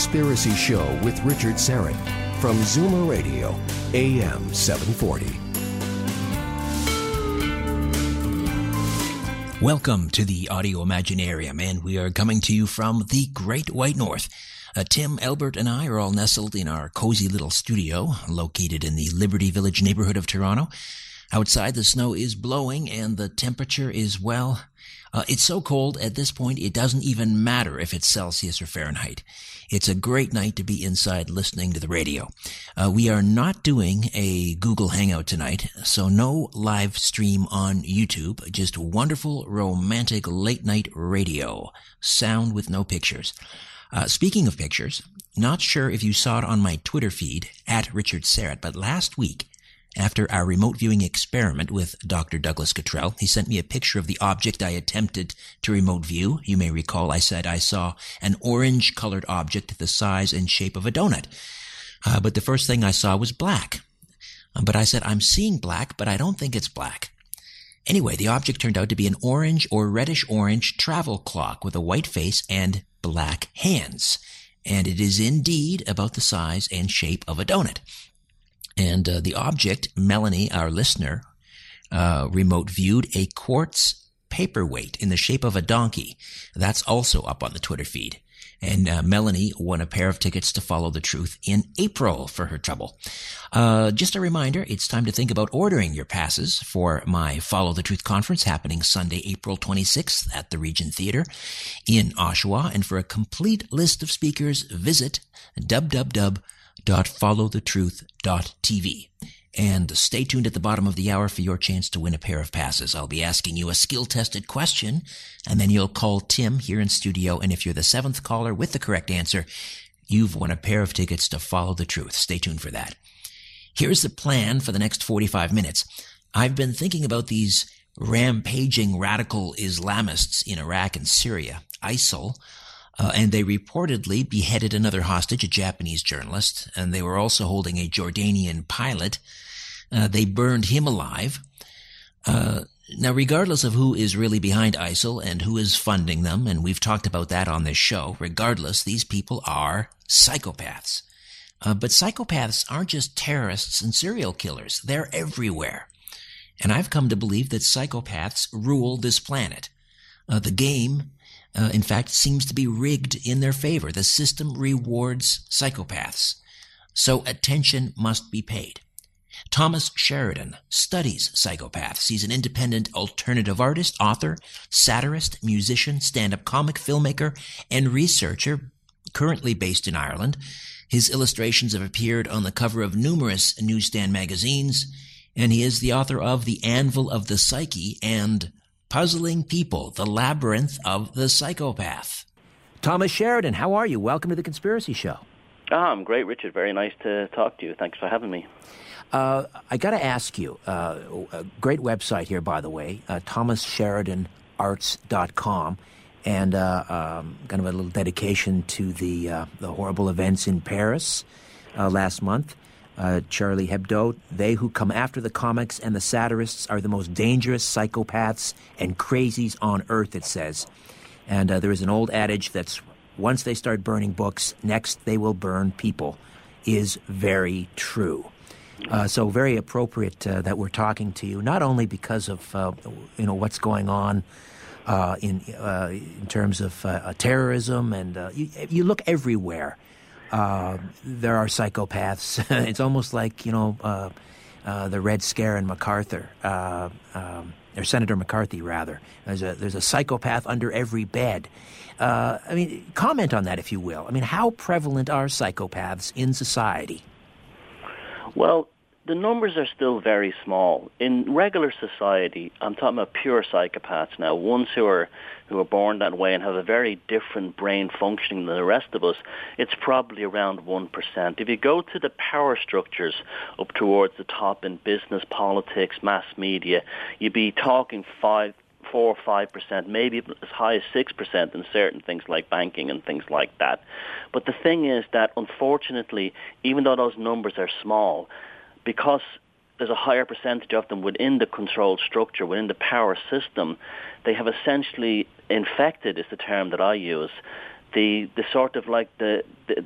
Conspiracy Show with Richard Syrett from Zoomer Radio, AM 740. Welcome to the Audio Imaginarium, and we are coming to you from the Great White North. Uh, Tim, Albert, and I are all nestled in our cozy little studio located in the Liberty Village neighborhood of Toronto. Outside, the snow is blowing and the temperature is, well, uh, it's so cold at this point it doesn't even matter if it's Celsius or Fahrenheit. It's a great night to be inside listening to the radio. Uh, we are not doing a Google Hangout tonight, so no live stream on YouTube, just wonderful romantic late night radio. Sound with no pictures. Uh, speaking of pictures, not sure if you saw it on my Twitter feed at Richard Syrett, but last week after our remote viewing experiment with Dr. Douglas Cottrell, he sent me a picture of the object I attempted to remote view. You may recall I said I saw an orange colored object the size and shape of a donut. Uh, but the first thing I saw was black. But I said, I'm seeing black, but I don't think it's black. Anyway, the object turned out to be an orange or reddish orange travel clock with a white face and black hands. And it is indeed about the size and shape of a donut. And uh, the object, Melanie, our listener, uh, remote viewed a quartz paperweight in the shape of a donkey. That's also up on the Twitter feed. And uh, Melanie won a pair of tickets to follow the truth in April for her trouble. Uh, just a reminder, it's time to think about ordering your passes for my Follow the Truth conference happening Sunday, April 26th at the Regent Theater in Oshawa. And for a complete list of speakers, visit www www.followthetruth.tv. And stay tuned at the bottom of the hour for your chance to win a pair of passes. I'll be asking you a skill tested question, and then you'll call Tim here in studio. And if you're the seventh caller with the correct answer, you've won a pair of tickets to follow the truth. Stay tuned for that. Here's the plan for the next 45 minutes. I've been thinking about these rampaging radical Islamists in Iraq and Syria, ISIL, uh, and they reportedly beheaded another hostage, a Japanese journalist, and they were also holding a Jordanian pilot. Uh, they burned him alive. Uh, now, regardless of who is really behind ISIL and who is funding them, and we've talked about that on this show, regardless, these people are psychopaths. Uh, but psychopaths aren't just terrorists and serial killers. They're everywhere. And I've come to believe that psychopaths rule this planet. Uh, the game uh, in fact, seems to be rigged in their favor. The system rewards psychopaths. So attention must be paid. Thomas Sheridan studies psychopaths. He's an independent alternative artist, author, satirist, musician, stand-up comic, filmmaker, and researcher, currently based in Ireland. His illustrations have appeared on the cover of numerous newsstand magazines, and he is the author of The Anvil of the Psyche and Puzzling People, The Labyrinth of the Psychopath. Thomas Sheridan, how are you? Welcome to the Conspiracy Show. Ah, I'm great, Richard. Very nice to talk to you. Thanks for having me. Uh, I got to ask you, uh, a great website here, by the way, uh, thomassheridanarts.com, and uh, um, kind of a little dedication to the uh, the horrible events in Paris uh, last month uh, Charlie Hebdo. They who come after the comics and the satirists are the most dangerous psychopaths and crazies on earth, it says. And uh, there is an old adage that's once they start burning books, next they will burn people, is very true. Uh, so very appropriate uh, that we're talking to you, not only because of uh, you know what's going on uh, in uh, in terms of uh, terrorism, and you, you, look everywhere. There are psychopaths. it's almost like you know the Red Scare in MacArthur. Um, or Senator McCarthy, rather. There's a there's a psychopath under every bed. Uh, I mean, comment on that, if you will. I mean, how prevalent are psychopaths in society? Well, the numbers are still very small. In regular society, I'm talking about pure psychopaths now, ones who are who are born that way and have a very different brain functioning than the rest of us, it's probably around 1%. If you go to the power structures up towards the top in business, politics, mass media, you'd be talking 5 four or five percent, maybe as high as six percent in certain things like banking and things like that. But the thing is that unfortunately, even though those numbers are small, because there's a higher percentage of them within the control structure, within the power system, they have essentially infected is the term that I use, the the sort of like the the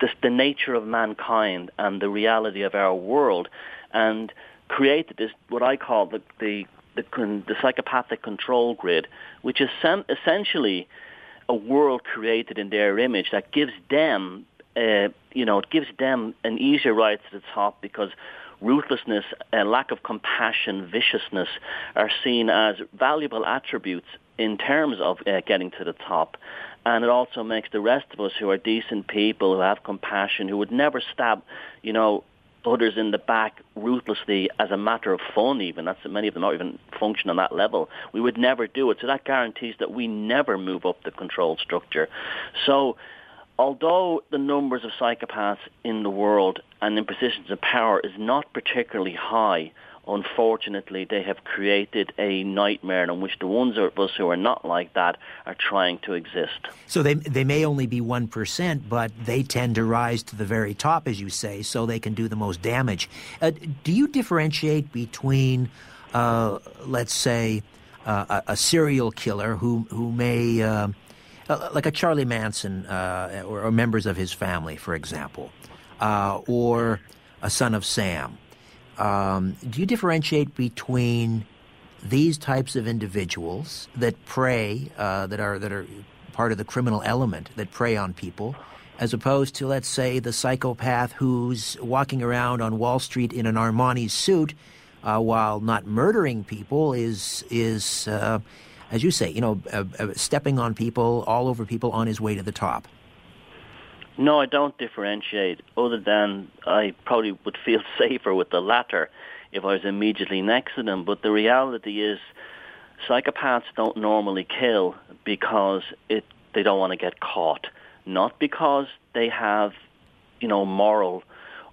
the, the nature of mankind and the reality of our world, and created this what I call the the the, the psychopathic control grid, which is sem- essentially a world created in their image that gives them, uh, you know, it gives them an easier ride to the top because ruthlessness, uh, lack of compassion, viciousness are seen as valuable attributes in terms of uh, getting to the top. And it also makes the rest of us who are decent people, who have compassion, who would never stab, you know, others in the back ruthlessly as a matter of fun even. That's many of them don't even function on that level. We would never do it. So that guarantees that we never move up the control structure. So although the numbers of psychopaths in the world and in positions of power is not particularly high, unfortunately, they have created a nightmare in which the ones of us who are not like that are trying to exist. So they they may only be one percent, but they tend to rise to the very top, as you say, so they can do the most damage. Uh, do you differentiate between, uh, let's say, uh, a, a, serial killer who who may uh, like a Charlie Manson uh, or, or, members of his family, for example, uh, or a son of Sam. Um, do you differentiate between these types of individuals that prey, uh, that are that are part of the criminal element that prey on people, as opposed to, let's say, the psychopath who's walking around on Wall Street in an Armani suit, uh, while not murdering people, is is uh, as you say, you know, uh, uh, stepping on people, all over people on his way to the top? No, I don't differentiate, other than I probably would feel safer with the latter if I was immediately next to them. But the reality is, psychopaths don't normally kill because it, they don't want to get caught, not because they have, you know, moral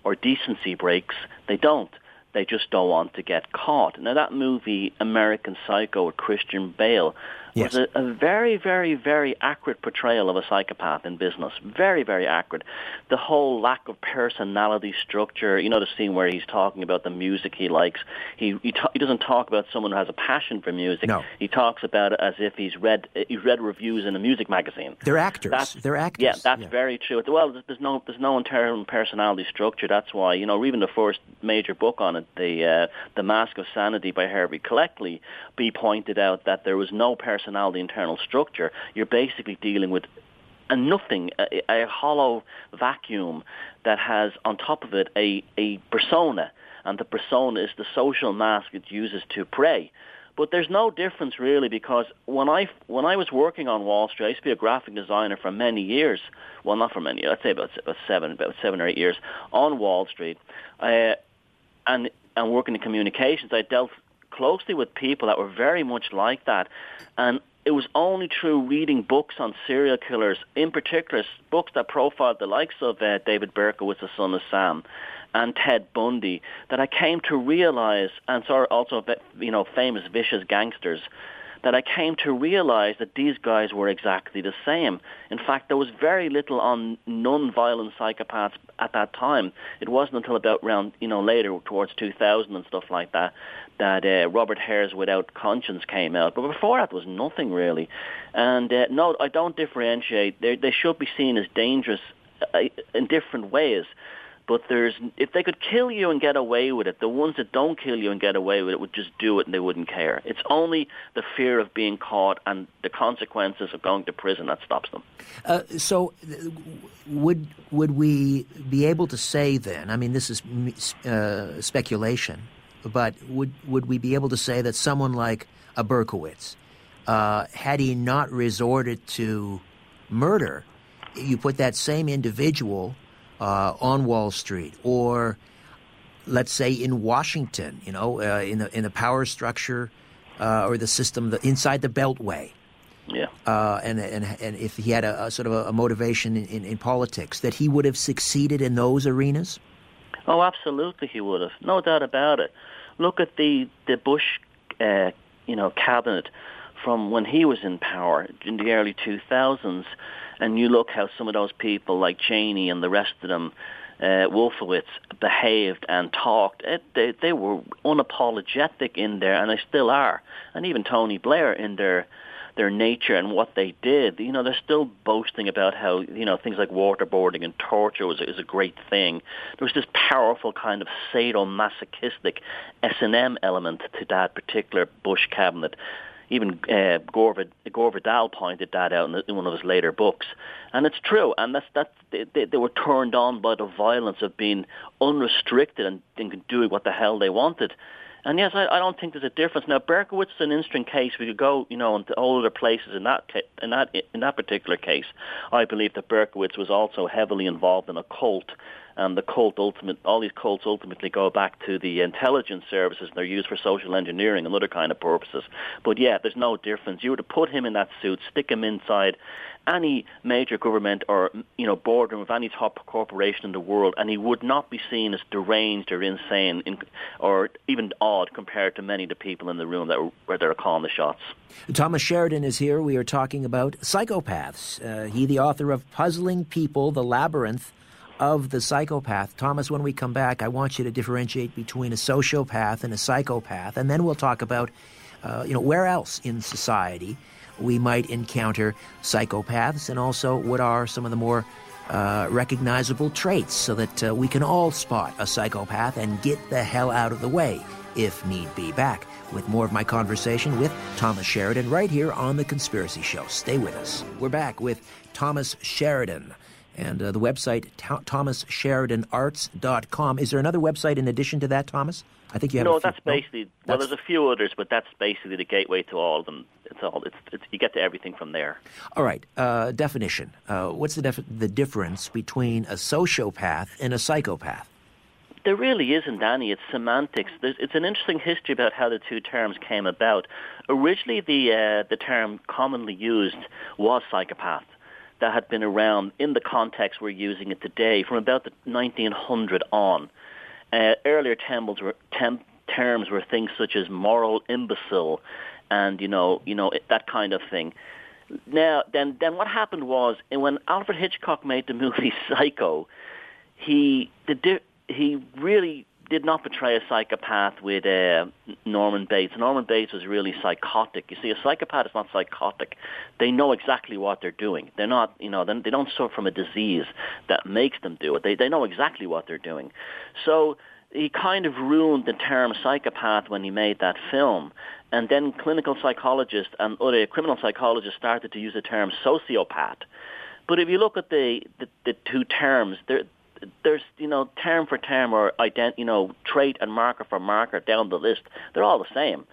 or decency breaks. They don't. They just don't want to get caught. Now that movie, American Psycho with Christian Bale, yes. was a, a, very, very, very accurate portrayal of a psychopath in business. Very, very accurate. The whole lack of personality structure. You know the scene where he's talking about the music he likes. He he, ta- he doesn't talk about someone who has a passion for music. No. He talks about it as if he's read he's read reviews in a music magazine. They're actors. That's, They're actors. Yeah, that's yeah. very true. Well, there's no there's no internal personality structure. That's why you know even the first major book on it, the uh, the Mask of Sanity by Hervey Cleckley, be pointed out that there was no personality personality internal structure, you're basically dealing with a nothing, a, a hollow vacuum that has on top of it a, a persona, and the persona is the social mask it uses to prey. But there's no difference really because when I when I was working on Wall Street, I used to be a graphic designer for many years. Well, not for many. I'd say about, about seven, about seven or eight years on Wall Street, uh, and and working in communications. I dealt closely with people that were very much like that. And it was only through reading books on serial killers, in particular books that profiled the likes of uh, David Berkowitz, the son of Sam, and Ted Bundy, that I came to realize, and saw also you know famous vicious gangsters, that I came to realize that these guys were exactly the same. In fact, there was very little on non-violent psychopaths at that time. It wasn't until about around, you know, later towards 2000 and stuff like that that uh, Robert Hare's Without Conscience came out. But before that was nothing really. And uh, no, I don't differentiate. They, they should be seen as dangerous uh, in different ways. But there's if they could kill you and get away with it, the ones that don't kill you and get away with it would just do it and they wouldn't care. It's only the fear of being caught and the consequences of going to prison that stops them. Uh, so, would would we be able to say then? I mean, this is uh, speculation, but would would we be able to say that someone like a Berkowitz, uh, had he not resorted to murder, you put that same individual uh, on Wall Street, or let's say in Washington, you know, uh, in the in the power structure uh, or the system the, inside the Beltway. Yeah. Uh, and, and and if he had a, a sort of a, a motivation in, in, in, politics, that he would have succeeded in those arenas. Oh, absolutely, he would have, no doubt about it. Look at the the Bush, uh, you know, cabinet from when he was in power in the early 2000s and you look how some of those people like Cheney and the rest of them, uh, Wolfowitz, behaved and talked. It, they, they were unapologetic in there, and they still are. And even Tony Blair in their their nature and what they did, you know, they're still boasting about how, you know, things like waterboarding and torture was, is a great thing. There was this powerful kind of sadomasochistic S&M element to that particular Bush cabinet even uh, Gore, Gore Vidal pointed that out in, in, one of his later books, and it's true. And that's that they, they, were turned on by the violence of being unrestricted and, and doing what the hell they wanted. And yes, I, I don't think there's a difference. Now, Berkowitz is an interesting case. We could go, you know, into all other places in that in that in that particular case. I believe that Berkowitz was also heavily involved in a cult and the cult ultimate all these cults ultimately go back to the intelligence services and they're used for social engineering and other kind of purposes. But yeah, there's no difference. You were to put him in that suit, stick him inside any major government or you know boardroom of any top corporation in the world, and he would not be seen as deranged or insane in, or even odd compared to many of the people in the room that were, that are calling the shots. Thomas Sheridan is here. We are talking about psychopaths. Uh, he, the author of Puzzling People: The Labyrinth of the psychopath. Thomas, when we come back, I want you to differentiate between a sociopath and a psychopath, and then we'll talk about, uh, you know, where else in society we might encounter psychopaths, and also what are some of the more uh, recognizable traits, so that uh, we can all spot a psychopath and get the hell out of the way, if need be. Back with more of my conversation with Thomas Sheridan right here on The Conspiracy Show. Stay with us. We're back with Thomas Sheridan and uh, the website thomassheridanarts.com. Is there another website in addition to that, Thomas? I think you have. No, that's basically. No? Well, that's... there's a few others, but that's basically the gateway to all of them. It's all. It's, it's you get to everything from there. All right. Uh, definition. Uh, what's the def- the difference between a sociopath and a psychopath? There really isn't any. It's semantics. There's, it's an interesting history about how the two terms came about. Originally, the uh, the term commonly used was psychopath that had been around in the context we're using it today from about the 1900 on. Uh, earlier were, temp, terms were things such as moral imbecile and, you know, you know that kind of thing. Now, then, then what happened was when Alfred Hitchcock made the movie Psycho, he, the, he really did not portray a psychopath with uh, Norman Bates. Norman Bates was really psychotic. You see, a psychopath is not psychotic. They know exactly what they're doing. They're not, you know, they don't suffer from a disease that makes them do it. They they know exactly what they're doing. So he kind of ruined the term psychopath when he made that film. And then clinical psychologists and other criminal psychologists started to use the term sociopath. But if you look at the, the, the two terms, they're, there's you know term for term or ident you know trait and marker for marker down the list. They're all the same.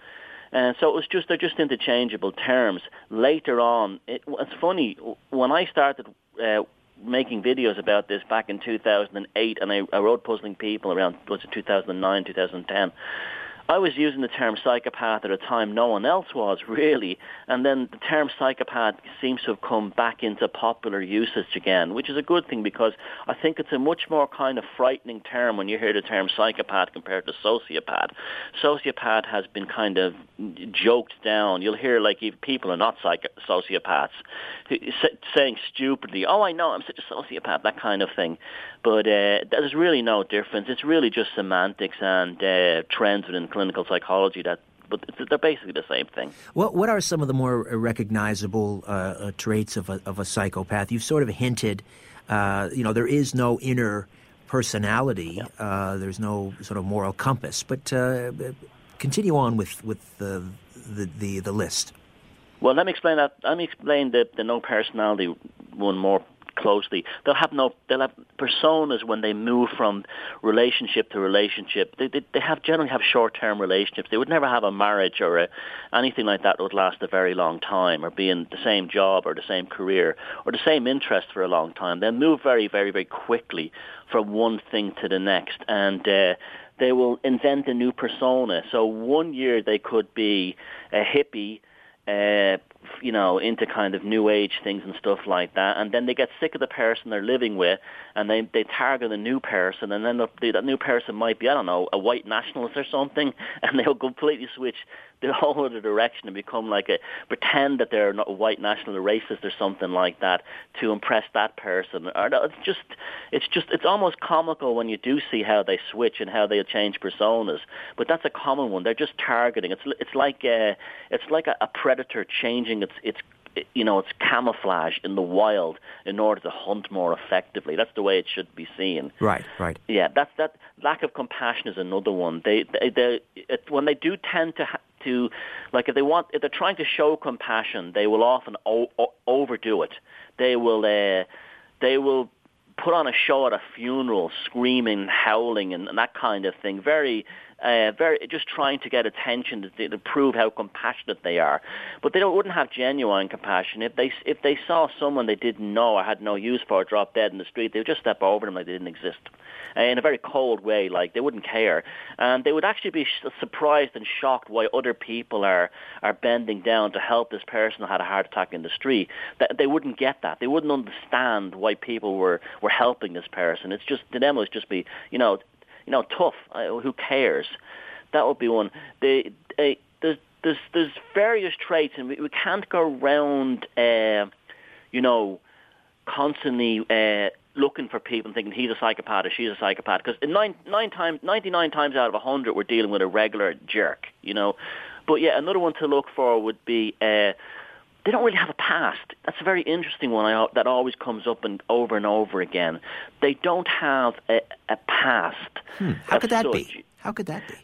And so it was just they're just interchangeable terms. Later on, it, it's funny when I started uh, making videos about this back in 2008, and I, I wrote puzzling people around was it 2009, 2010. I was using the term psychopath at a time no one else was really, and then the term psychopath seems to have come back into popular usage again, which is a good thing because I think it's a much more kind of frightening term when you hear the term psychopath compared to sociopath. Sociopath has been kind of joked down. You'll hear like people are not psych- sociopaths saying stupidly, "Oh, I know, I'm such a sociopath," that kind of thing. But uh, there's really no difference. It's really just semantics and uh, trends within clinical psychology that but they're basically the same thing. What What are some of the more recognizable uh, uh, traits of a, of a psychopath? You've sort of hinted, uh, you know, there is no inner personality. Yeah. Uh, there's no sort of moral compass. But uh, continue on with with the, the the, the list. Well, let me explain that. Let me explain the, the no personality one more closely. They'll have no, they'll have personas when they move from relationship to relationship. They, they, they have generally have short-term relationships. They would never have a marriage or a, anything like that that would last a very long time or be in the same job or the same career or the same interest for a long time. They move very, very, very quickly from one thing to the next. And, uh, they will invent a new persona. So one year they could be a hippie, uh, you know, into kind of new age things and stuff like that. And then they get sick of the person they're living with, and they they target a new person, and then the, that new person might be I don't know a white nationalist or something, and they'll completely switch the whole other direction and become like a pretend that they're not a white national or racist or something like that to impress that person. Or it's just it's just it's almost comical when you do see how they switch and how they change personas. But that's a common one. They're just targeting. It's it's like a, it's like a, a predator changing its its you know, it's camouflage in the wild in order to hunt more effectively. That's the way it should be seen. Right, right. Yeah, that's that. Lack of compassion is another one. They, they, they it, when they do tend to to, like, if they want, if they're trying to show compassion, they will often o- o- overdo it. They will, uh, they will put on a show at a funeral, screaming, howling, and, and that kind of thing. Very uh, very just trying to get attention to, to prove how compassionate they are. But they wouldn't have genuine compassion if they if they saw someone they didn't know or had no use for drop dead in the street. They would just step over them like they didn't exist. Uh, in a very cold way, like they wouldn't care, and they would actually be sh- surprised and shocked why other people are are bending down to help this person who had a heart attack in the street. That they wouldn't get that. They wouldn't understand why people were were helping this person. It's just to them it would just be you know you know, tough. Uh, who cares? That would be one. The, uh, there's, there's, there's various traits, and we, we can't go around, uh, you know, constantly uh, looking for people and thinking he's a psychopath or she's a psychopath. Because nine, nine times, 99 times out of 100, we're dealing with a regular jerk, you know. But yeah, another one to look for would be uh, they don't really have a past. That's a very interesting one I, that always comes up and over and over again. They don't have a, a past. Hmm. How could that such. be? How could that be?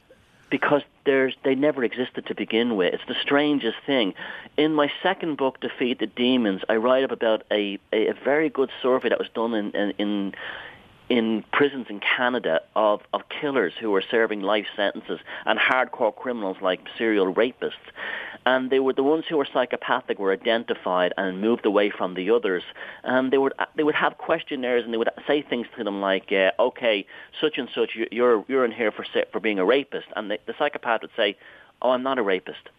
Because there's they never existed to begin with. It's the strangest thing. In my second book, Defeat the Demons, I write up about a, a, a very good survey that was done in, in, in in prisons in Canada of, of killers who were serving life sentences and hardcore criminals like serial rapists. And they were the ones who were psychopathic were identified and moved away from the others. And they would they would have questionnaires and they would say things to them like, uh, "Okay, such and such, you're you're in here for for being a rapist," and the, the psychopath would say, "Oh, I'm not a rapist."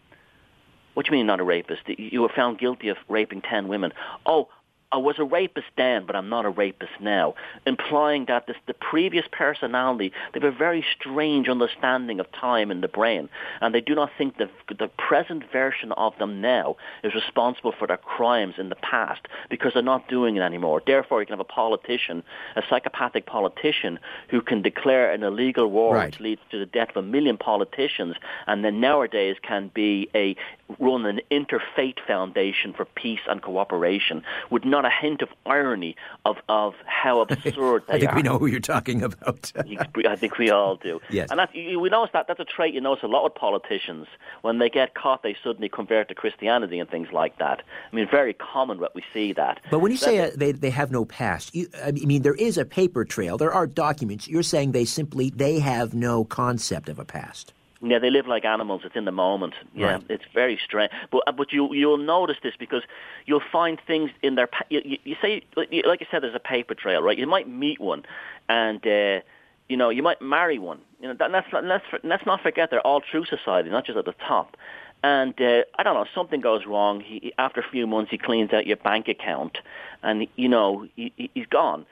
What do you mean not a rapist? You were found guilty of raping ten women. Oh, I was a rapist then, but I'm not a rapist now, implying that this, the previous personality, they have a very strange understanding of time in the brain, and they do not think the, the present version of them now is responsible for their crimes in the past because they're not doing it anymore. Therefore, you can have a politician, a psychopathic politician, who can declare an illegal war right. which leads to the death of a million politicians, and then nowadays can be a run an interfaith foundation for peace and cooperation would not not a hint of irony of, of how absurd they are. I think are. we know who you're talking about. I think we all do. Yes. And that, we notice that that's a trait you notice a lot with politicians. When they get caught, they suddenly convert to Christianity and things like that. I mean, very common that we see that. But when you say uh, they, they have no past, you, I mean, there is a paper trail. There are documents. You're saying they simply, they have no concept of a past. Yeah, they live like animals. It's in the moment. Yeah, right. it's very strange. But uh, but you you'll notice this because you'll find things in their. You, you, you say like you said, there's a paper trail, right? You might meet one, and. Uh, you know, you might marry one. You know, that, let's not, let's let's not forget they're all through society, not just at the top. And uh, I don't know, something goes wrong. He, after a few months, he cleans out your bank account, and you know he, he's gone.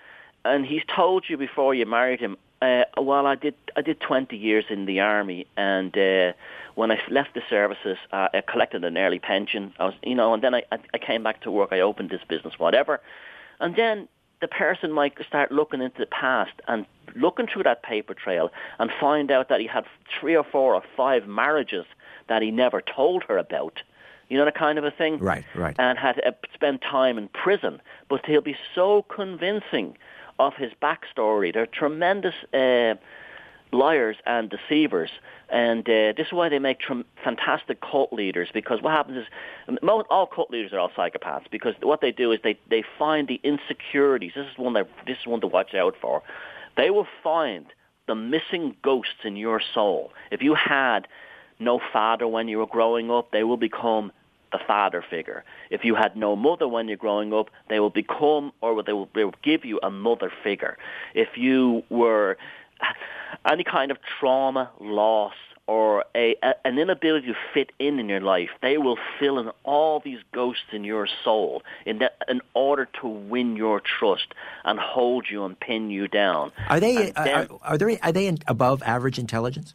And he's told you before you married him. Uh, well, I did I did 20 years in the army, and uh, when I left the services, uh, I collected an early pension. I was, you know, and then I I came back to work. I opened this business, whatever, and then the person might start looking into the past and looking through that paper trail and find out that he had three or four or five marriages that he never told her about. You know, the kind of a thing? Right, right. And had uh, spent time in prison. But he'll be so convincing of his backstory. They're tremendous uh, liars and deceivers. And uh, this is why they make tr- fantastic cult leaders because what happens is most, all cult leaders are all psychopaths because what they do is they, they find the insecurities. This is one that this is one to watch out for. They will find the missing ghosts in your soul. If you had no father when you were growing up, they will become the father figure. If you had no mother when you're growing up, they will become or they will, they will give you a mother figure. If you were any kind of trauma, loss, or a, a, an inability to fit in in your life, they will fill in all these ghosts in your soul in, that, in order to win your trust and hold you and pin you down. Are they uh, then, are, are, there are they above average intelligence?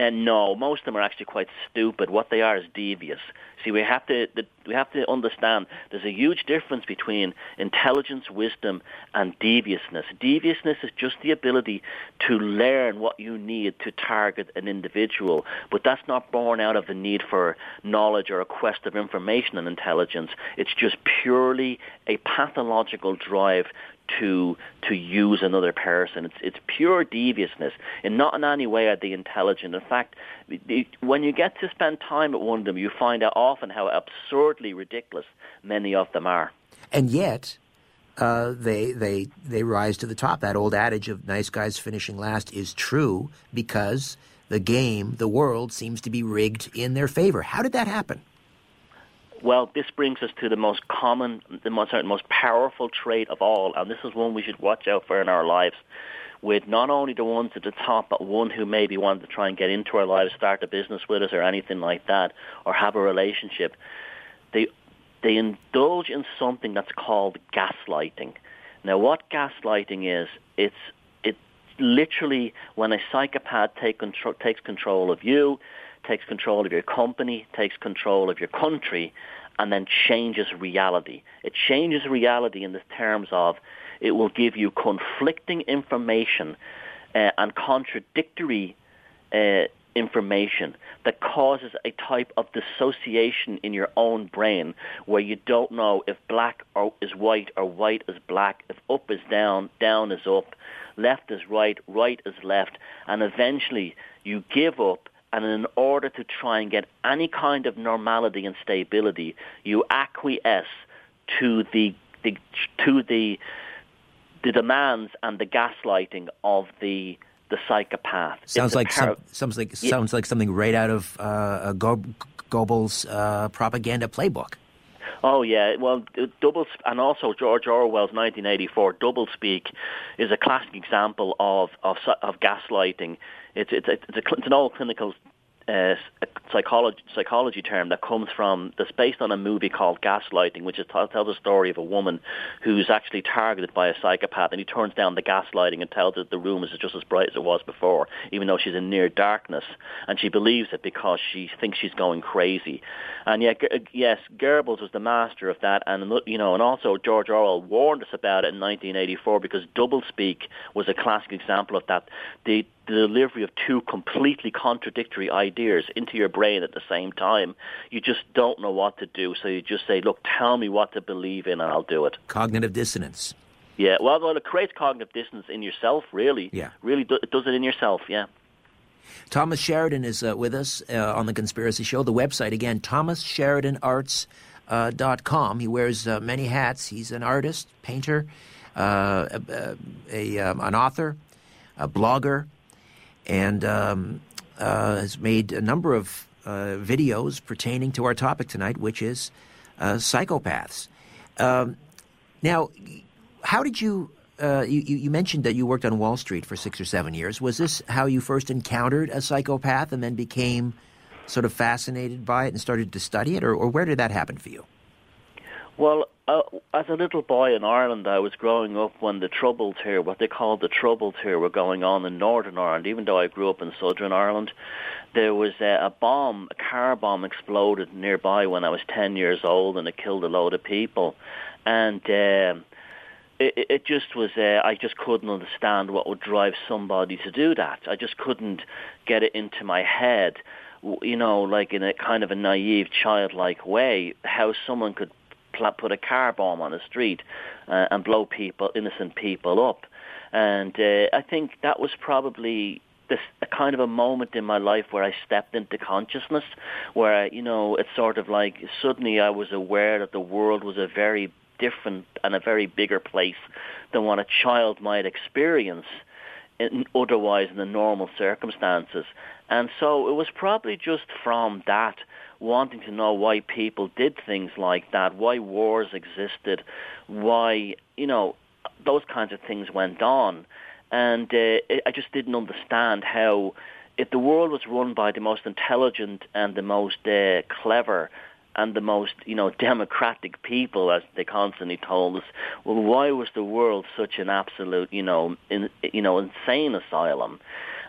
And no, most of them are actually quite stupid. What they are is devious. See, we have to we have to understand there's a huge difference between intelligence, wisdom, and deviousness. Deviousness is just the ability to learn what you need to target an individual, but that's not born out of the need for knowledge or a quest of information and intelligence. It's just purely a pathological drive to to use another person. It's it's pure deviousness, and not in any way are they intelligent. In fact, when you get to spend time with one of them, you find out often how absurdly ridiculous many of them are. And yet, uh, they they they rise to the top. That old adage of "nice guys finishing last" is true because the game, the world, seems to be rigged in their favor. How did that happen? Well, this brings us to the most common, the most, sorry, most powerful trait of all, and this is one we should watch out for in our lives. With not only the ones at the top, but one who maybe wanted to try and get into our lives, start a business with us, or anything like that, or have a relationship. They they indulge in something that's called gaslighting. Now, what gaslighting is, it's it's literally when a psychopath take control, takes control of you takes control of your company, takes control of your country, and then changes reality. It changes reality in the terms of it will give you conflicting information uh, and contradictory uh, information that causes a type of dissociation in your own brain where you don't know if black or is white or white is black, if up is down, down is up, left is right, right is left, and eventually you give up and in order to try and get any kind of normality and stability, you acquiesce to the, the to the the demands and the gaslighting of the the psychopath. Sounds like par- some, sounds like yeah. sounds like something right out of uh, Goebbels' uh, propaganda playbook. Oh yeah, well, double and also George Orwell's 1984 doublespeak is a classic example of of, of gaslighting. It's it's it's, a, it's an old clinical uh, psychology psychology term that comes from that's based on a movie called Gaslighting, which is, tells a story of a woman who's actually targeted by a psychopath, and he turns down the gaslighting and tells her the room is just as bright as it was before, even though she's in near darkness, and she believes it because she thinks she's going crazy. And yet, yes, Goebbels was the master of that, and you know, and also George Orwell warned us about it in 1984 because doublespeak was a classic example of that. The the delivery of two completely contradictory ideas into your brain at the same time, you just don't know what to do. So you just say, look, tell me what to believe in and I'll do it. Cognitive dissonance. Yeah, well, well it creates cognitive dissonance in yourself, really. Yeah. Really, do, it does it in yourself, yeah. Thomas Sheridan is uh, with us uh, on The Conspiracy Show. The website, again, thomassheridanarts.com. Uh, he wears uh, many hats. He's an artist, painter, uh, a, a um, an author, a blogger, and um, uh, has made a number of uh, videos pertaining to our topic tonight, which is uh, psychopaths. Um, now, how did you uh, you, you mentioned that you worked on Wall Street for six or seven years. Was this how you first encountered a psychopath and then became sort of fascinated by it and started to study it, or, or where did that happen for you? Well, uh, as a little boy in Ireland, I was growing up when the Troubles here, what they called the Troubles here, were going on in Northern Ireland. Even though I grew up in Southern Ireland, there was a, a bomb, a car bomb exploded nearby when I was 10 years old, and it killed a load of people. And um, it, it just was, uh, I just couldn't understand what would drive somebody to do that. I just couldn't get it into my head you know, like in a kind of a naive, childlike way, how someone could put a car bomb on the street uh, and blow people, innocent people up. And uh, I think that was probably this a kind of a moment in my life where I stepped into consciousness, where you know it's sort of like suddenly I was aware that the world was a very different and a very bigger place than what a child might experience in, otherwise in the normal circumstances. And so it was probably just from that wanting to know why people did things like that, why wars existed, why, you know, those kinds of things went on. And uh, I just didn't understand how, if the world was run by the most intelligent and the most uh, clever and the most, you know, democratic people, as they constantly told us, well, why was the world such an absolute, you know, in, you know, insane asylum?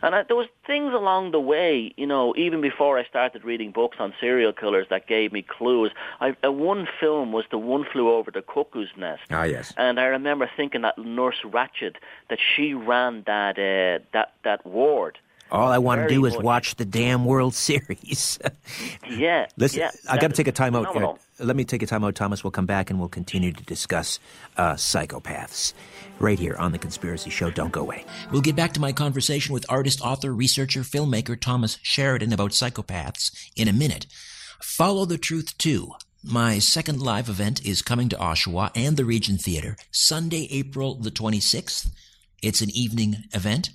And I, there was things along the way, you know, even before I started reading books on serial killers that gave me clues. I, uh, one film was The One Flew Over the Cuckoo's Nest. Ah, yes. And I remember thinking that Nurse Ratched, that she ran that uh, that that ward. All I want to do is watch the damn World Series. yeah. Listen, yeah, I got to take a time out. Uh, let me take a time out, Thomas. We'll come back and we'll continue to discuss uh, psychopaths right here on The Conspiracy Show. Don't go away. We'll get back to my conversation with artist, author, researcher, filmmaker Thomas Sheridan about psychopaths in a minute. Follow the Truth too. My second live event is coming to Oshawa and the Regent Theatre Sunday, April the 26th. It's an evening event.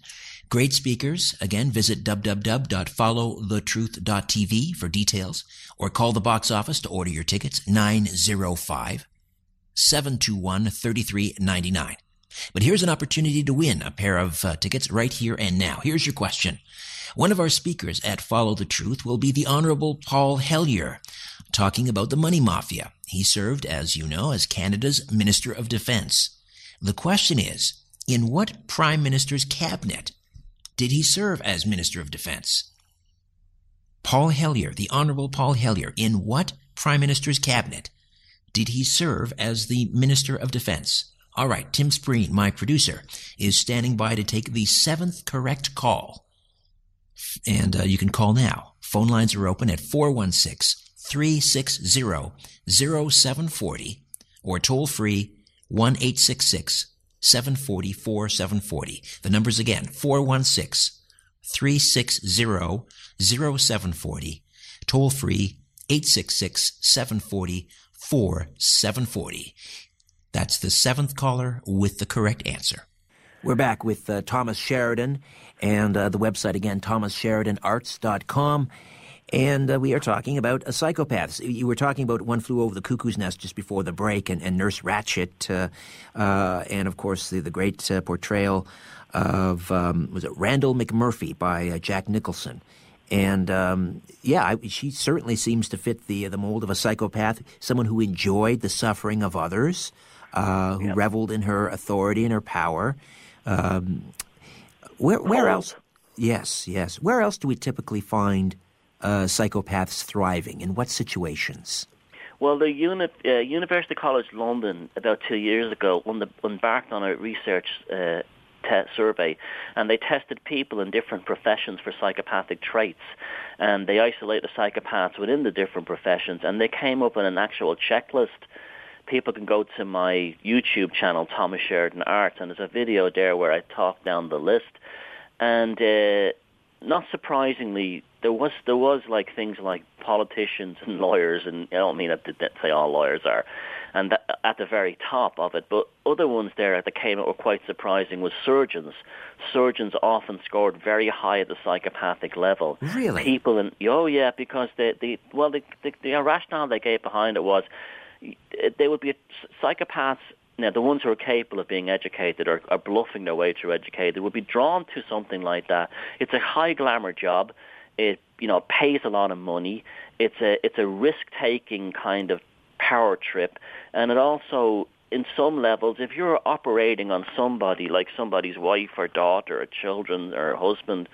Great speakers. Again, visit www.followthetruth.tv for details or call the box office to order your tickets 905 721 3399. But here's an opportunity to win a pair of uh, tickets right here and now. Here's your question. One of our speakers at Follow the Truth will be the Honorable Paul Hellyer, talking about the money mafia. He served, as you know, as Canada's Minister of Defense. The question is, in what Prime Minister's cabinet did he serve as Minister of Defense? Paul Hellyer, the Honorable Paul Hellyer, in what Prime Minister's cabinet did he serve as the Minister of Defense? All right, Tim Spreen, my producer, is standing by to take the seventh correct call. And uh, you can call now. Phone lines are open at 416 360 0740 or toll free 1 866 740 4740. The numbers again 416 360 0740. Toll free 866 740 4740. That's the seventh caller with the correct answer. We're back with uh, Thomas Sheridan and uh, the website again, thomassheridanarts.com. And uh, we are talking about uh, psychopaths. You were talking about One Flew Over the Cuckoo's Nest just before the break, and, and Nurse Ratched, uh, uh and of course the, the great uh, portrayal of um, was it Randle McMurphy by uh, Jack Nicholson. And um, yeah, I, she certainly seems to fit the the mold of a psychopath, someone who enjoyed the suffering of others, who yep. reveled in her authority and her power. Um, where where else? Yes, yes. Where else do we typically find uh, psychopaths thriving? In what situations? Well, the uni- uh, University College London about two years ago embarked on a research uh, te- survey, and they tested people in different professions for psychopathic traits, and they isolated the psychopaths within the different professions, and they came up with an actual checklist. People can go to my YouTube channel, Thomas Sheridan Art, and there's a video there where I talk down the list, and uh, not surprisingly, there was there was like things like politicians and lawyers, and I don't mean that to say all lawyers are, and that, at the very top of it. But other ones there that came out were quite surprising was surgeons. Surgeons often scored very high at the psychopathic level. Really, people in oh yeah, because the the well the the, the rationale they gave behind it was eh, they would be psychopaths now the ones who are capable of being educated or are bluffing their way through educated would be drawn to something like that. It's a high glamour job. It you know pays a lot of money. It's a it's a risk taking kind of power trip, and it also in some levels, if you're operating on somebody like somebody's wife or daughter or children or husband,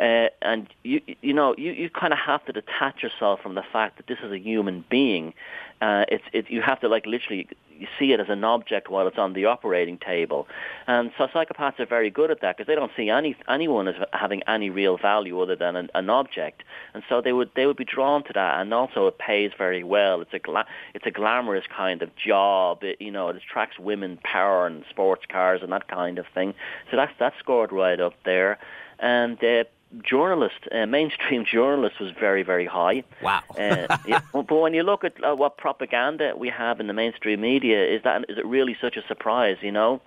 uh, and you you know you, you kind of have to detach yourself from the fact that this is a human being. Uh, it's it you have to like literally see it as an object while it's on the operating table. And so psychopaths are very good at that because they don't see any anyone as having any real value other than an, an object. And so they would they would be drawn to that. And also it pays very well. It's a gla- it's a glamorous kind of job. It, you know, it attracts women, power, and sports cars and that kind of thing. So that's that's scored right up there. And uh, journalist, uh, mainstream journalist was very, very high. Wow. uh, yeah, but when you look at uh, what propaganda we have in the mainstream media, is that is it really such a surprise, you know?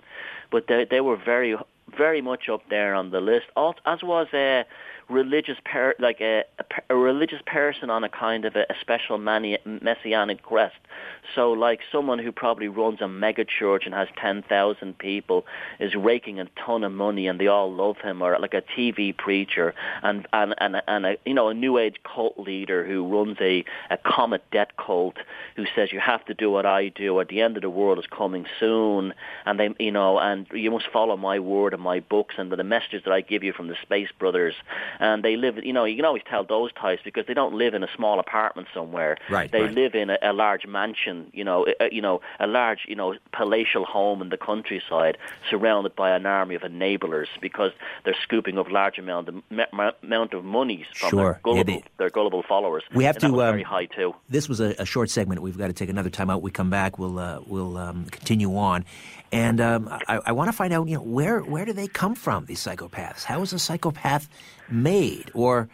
But they they were very, very much up there on the list, as was uh, religious per, like a, a, a, religious person on a kind of a, a special mani- messianic quest. So like someone who probably runs a mega church and has 10,000 people is raking a ton of money and they all love him or like a TV preacher and and and, and a you know a new age cult leader who runs a a comet debt cult who says you have to do what I do or the end of the world is coming soon and they you know and you must follow my word and my books and the messages that I give you from the Space Brothers and they live. You know, you can always tell those types because they don't live in a small apartment somewhere. Right. They right. live in a, a large mansion. You know, a, you know, a large, you know, palatial home in the countryside, surrounded by an army of enablers because they're scooping up large amount of amount of money from sure. their gullible, yeah, they, their gullible followers. We have and to. Um, very high too. This was a, a, short segment. We've got to take another time out. We come back. We'll uh, we'll um, continue on. And um, I, I want to find out, you know, where where do they come from? These psychopaths. How is a psychopath made, or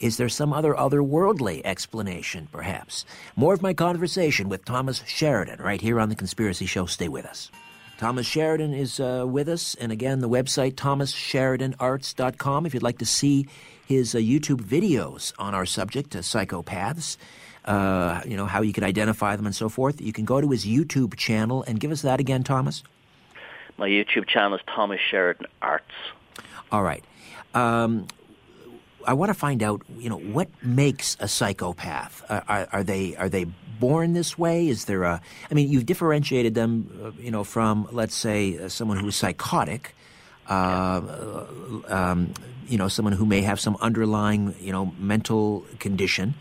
is there some other otherworldly explanation, perhaps? More of my conversation with Thomas Sheridan right here on the Conspiracy Show. Stay with us. Thomas Sheridan is uh, with us, and again, the website thomassheridanarts.com. If you'd like to see his uh, YouTube videos on our subject, uh, psychopaths, uh, you know how you can identify them and so forth, you can go to his YouTube channel and give us that again, Thomas. My YouTube channel is Thomas Sheridan Arts. All right. Um, I want to find out, you know, what makes a psychopath? Uh, are, are, they are they born this way? Is there a? I mean, you've differentiated them, uh, you know, from let's say uh, someone who is psychotic, uh, um, you know, someone who may have some underlying, you know, mental condition.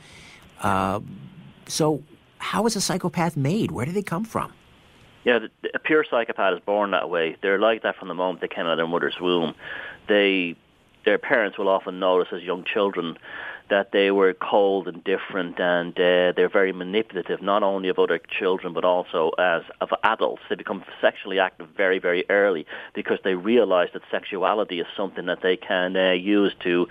Uh, so, how is a psychopath made? Where do they come from? Yeah, a pure psychopath is born that way. They're like that from the moment they came out of their mother's womb. They, their parents will often notice as young children that they were cold and different, and uh, they're very manipulative, not only of other children but also as of adults. They become sexually active very, very early because they realize that sexuality is something that they can uh, use to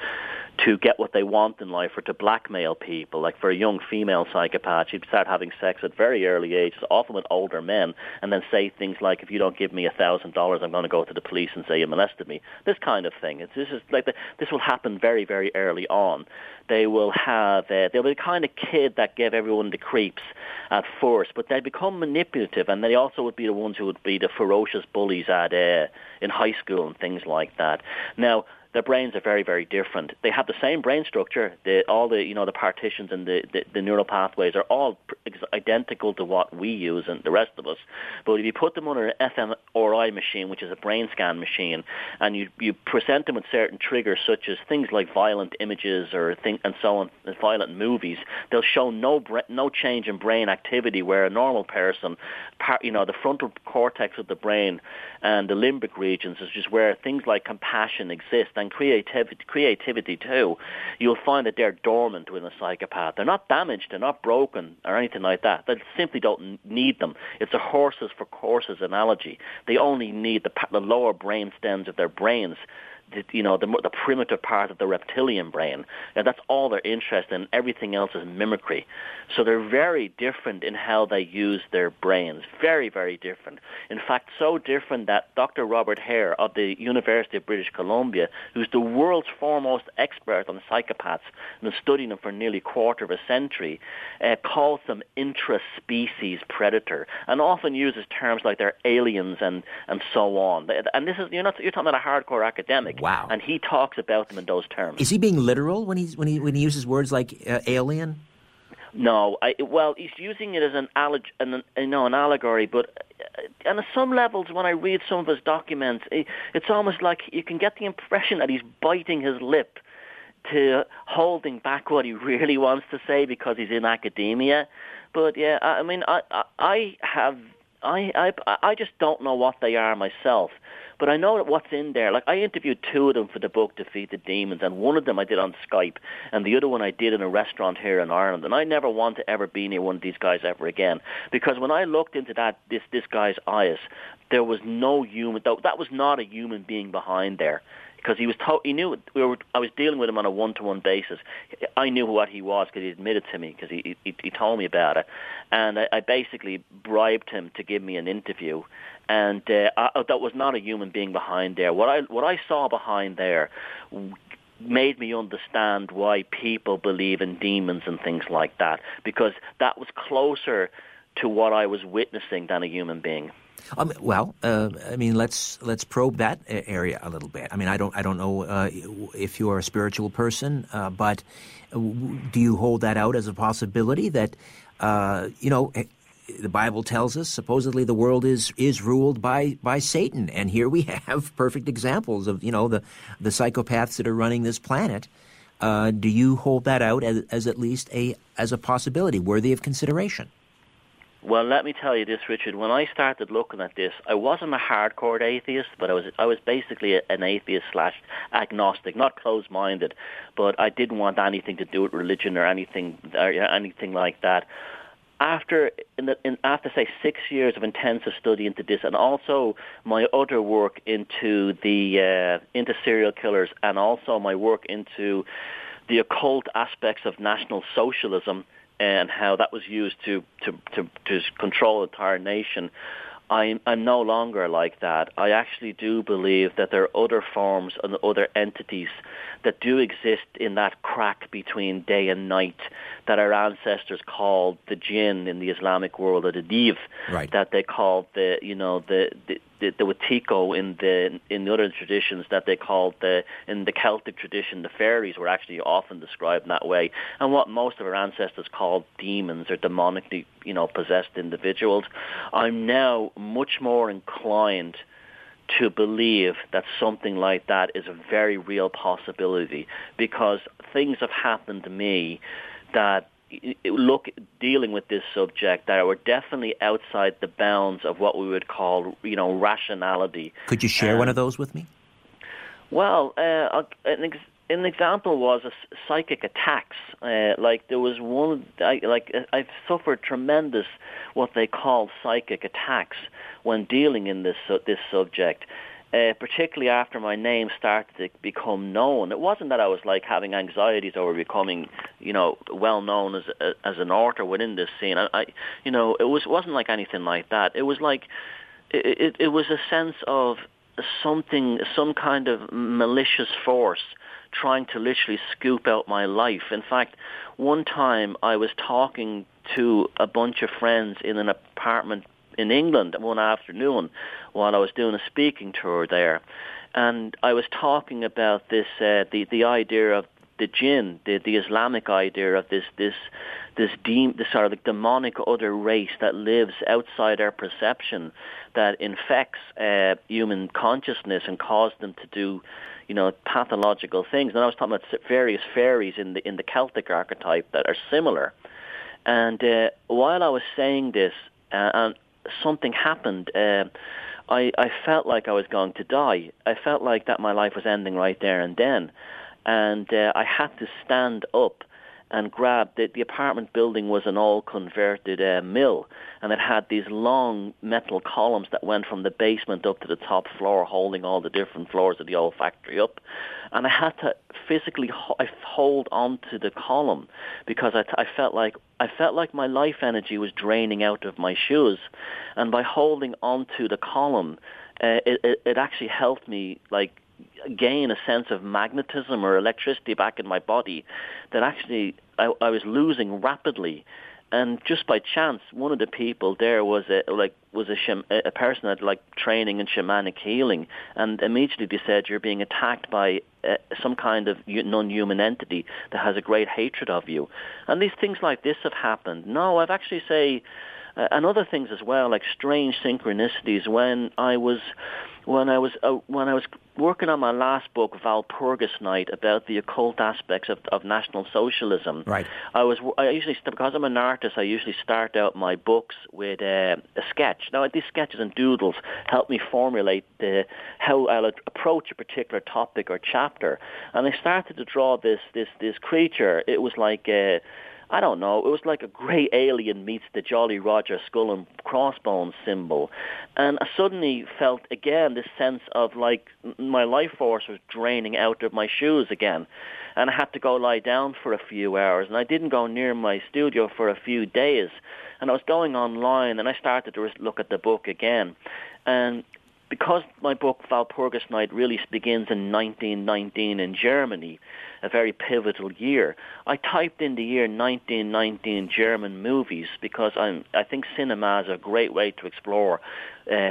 to get what they want in life or to blackmail people. Like for a young female psychopath, she'd start having sex at very early ages, often with older men, and then say things like, "If you don't give me a thousand dollars, I'm going to go to the police and say you molested me." This kind of thing. It's, this is like the, this will happen very, very early on. They will have uh, they'll be the kind of kid that gave everyone the creeps at first, but they become manipulative, and they also would be the ones who would be the ferocious bullies at uh, in high school and things like that. Now their brains are very, very different. They have the same brain structure. The, all the you know the partitions and the, the, the neural pathways are all identical to what we use and the rest of us. But if you put them under an fMRI machine, which is a brain scan machine, and you you present them with certain triggers such as things like violent images or thing and so on, violent movies, they'll show no no change in brain activity. Where a normal person, you know, the frontal cortex of the brain and the limbic regions is just where things like compassion exist and creativity, creativity too, you'll find that they're dormant within a psychopath. They're not damaged, they're not broken or anything like that. They simply don't need them. It's a horses for courses analogy. They only need the, the lower brain stems of their brains you know, the, the primitive part of the reptilian brain. And that's all they're interested in. Everything else is mimicry. So they're very different in how they use their brains. Very, very different. In fact, so different that Dr. Robert Hare of the University of British Columbia, who's the world's foremost expert on psychopaths and has studied them for nearly a quarter of a century, uh, calls them intraspecies predator and often uses terms like they're aliens and, and so on. And this is, you're, not, you're talking about a hardcore academic. Wow. And he talks about them in those terms. Is he being literal when he's when he when he uses words like uh, alien? No, I, well, he's using it as an, alleg- an you know an allegory, but uh, and on some levels, when I read some of his documents, it's almost like you can get the impression that he's biting his lip to holding back what he really wants to say because he's in academia. But yeah, I mean, I I, I have I, I I just don't know what they are myself. But I know that what's in there. Like I interviewed two of them for the book Defeat the Demons, and one of them I did on Skype, and the other one I did in a restaurant here in Ireland. And I never want to ever be near one of these guys ever again, because when I looked into that this this guy's eyes, there was no human. That was not a human being behind there because he was to- he knew we were I was dealing with him on a one to one basis. I knew what he was because he admitted to me because he, he he told me about it, and I, I basically bribed him to give me an interview, and uh, I, that was not a human being behind there. What I what I saw behind there made me understand why people believe in demons and things like that because that was closer to what I was witnessing than a human being. Well, uh, I mean, let's let's probe that area a little bit. I mean, I don't I don't know uh, if you are a spiritual person, uh, but do you hold that out as a possibility that uh, you know? Eh, the Bible tells us supposedly the world is is ruled by by Satan, and here we have perfect examples of you know the the psychopaths that are running this planet. Uh, do you hold that out as, as at least a as a possibility worthy of consideration? Well, let me tell you this, Richard. When I started looking at this, I wasn't a hardcore atheist, but I was I was basically an atheist slash agnostic, not closed-minded, but I didn't want anything to do with religion or anything or anything like that. After in the, in, after say six years of intensive study into this, and also my other work into the uh, into serial killers, and also my work into the occult aspects of National Socialism and how that was used to to to, to control the entire nation. I'm, I'm no longer like that. I actually do believe that there are other forms and other entities that do exist in that crack between day and night that our ancestors called the jinn in the Islamic world or the div right. that they called the you know the, the the, the Wetiko in the in the other traditions that they called the in the Celtic tradition the fairies were actually often described in that way and what most of our ancestors called demons or demonically you know possessed individuals I'm now much more inclined to believe that something like that is a very real possibility because things have happened to me that look dealing with this subject that were definitely outside the bounds of what we would call you know rationality. Could you share um, one of those with me? Well, uh, an, ex- an example was a psychic attacks. Uh, like there was one, I, like I've suffered tremendous what they call psychic attacks when dealing in this uh, this subject uh, particularly after my name started to become known. It wasn't that I was like having anxieties over becoming, you know, well known as a, as an author within this scene. I, I, you know, it was wasn't like anything like that. It was like, it, it, it was a sense of something, some kind of malicious force trying to literally scoop out my life. In fact, one time I was talking to a bunch of friends in an apartment in England one afternoon while I was doing a speaking tour there, and I was talking about this uh, the the idea of the jinn, the the Islamic idea of this this this de- this sort of like demonic other race that lives outside our perception, that infects uh, human consciousness and causes them to do, you know, pathological things. And I was talking about various fairies in the in the Celtic archetype that are similar. And uh, while I was saying this, uh, and something happened. Uh, I, I felt like I was going to die. I felt like that my life was ending right there and then. And uh, I had to stand up and grab the, the apartment building was an all converted uh, mill and it had these long metal columns that went from the basement up to the top floor holding all the different floors of the old factory up. And I had to physically hold on to the column because I, I felt like I felt like my life energy was draining out of my shoes. And by holding onto the column uh, it, it, it actually helped me like gain a sense of magnetism or electricity back in my body that actually I, I was losing rapidly. And just by chance, one of the people there was a like was a sham, a person that like training in shamanic healing, and immediately they said you're being attacked by uh, some kind of non-human entity that has a great hatred of you, and these things like this have happened. No, I've actually say, uh, and other things as well, like strange synchronicities. When I was when I was uh, when I was working on my last book, Walpurgis Night, about the occult aspects of, of National Socialism. Right. I was I usually because I'm an artist, I usually start out my books with uh, a sketch. Now these sketches and doodles help me formulate the how I'll approach a particular topic or chapter. And I started to draw this this this creature. It was like. Uh, I don't know. It was like a grey alien meets the Jolly Roger skull and crossbones symbol, and I suddenly felt again this sense of like my life force was draining out of my shoes again, and I had to go lie down for a few hours, and I didn't go near my studio for a few days, and I was going online, and I started to look at the book again, and because my book Walpurgis Night really begins in 1919 in Germany, a very pivotal year, I typed in the year 1919 German movies because I'm, I think cinema is a great way to explore uh,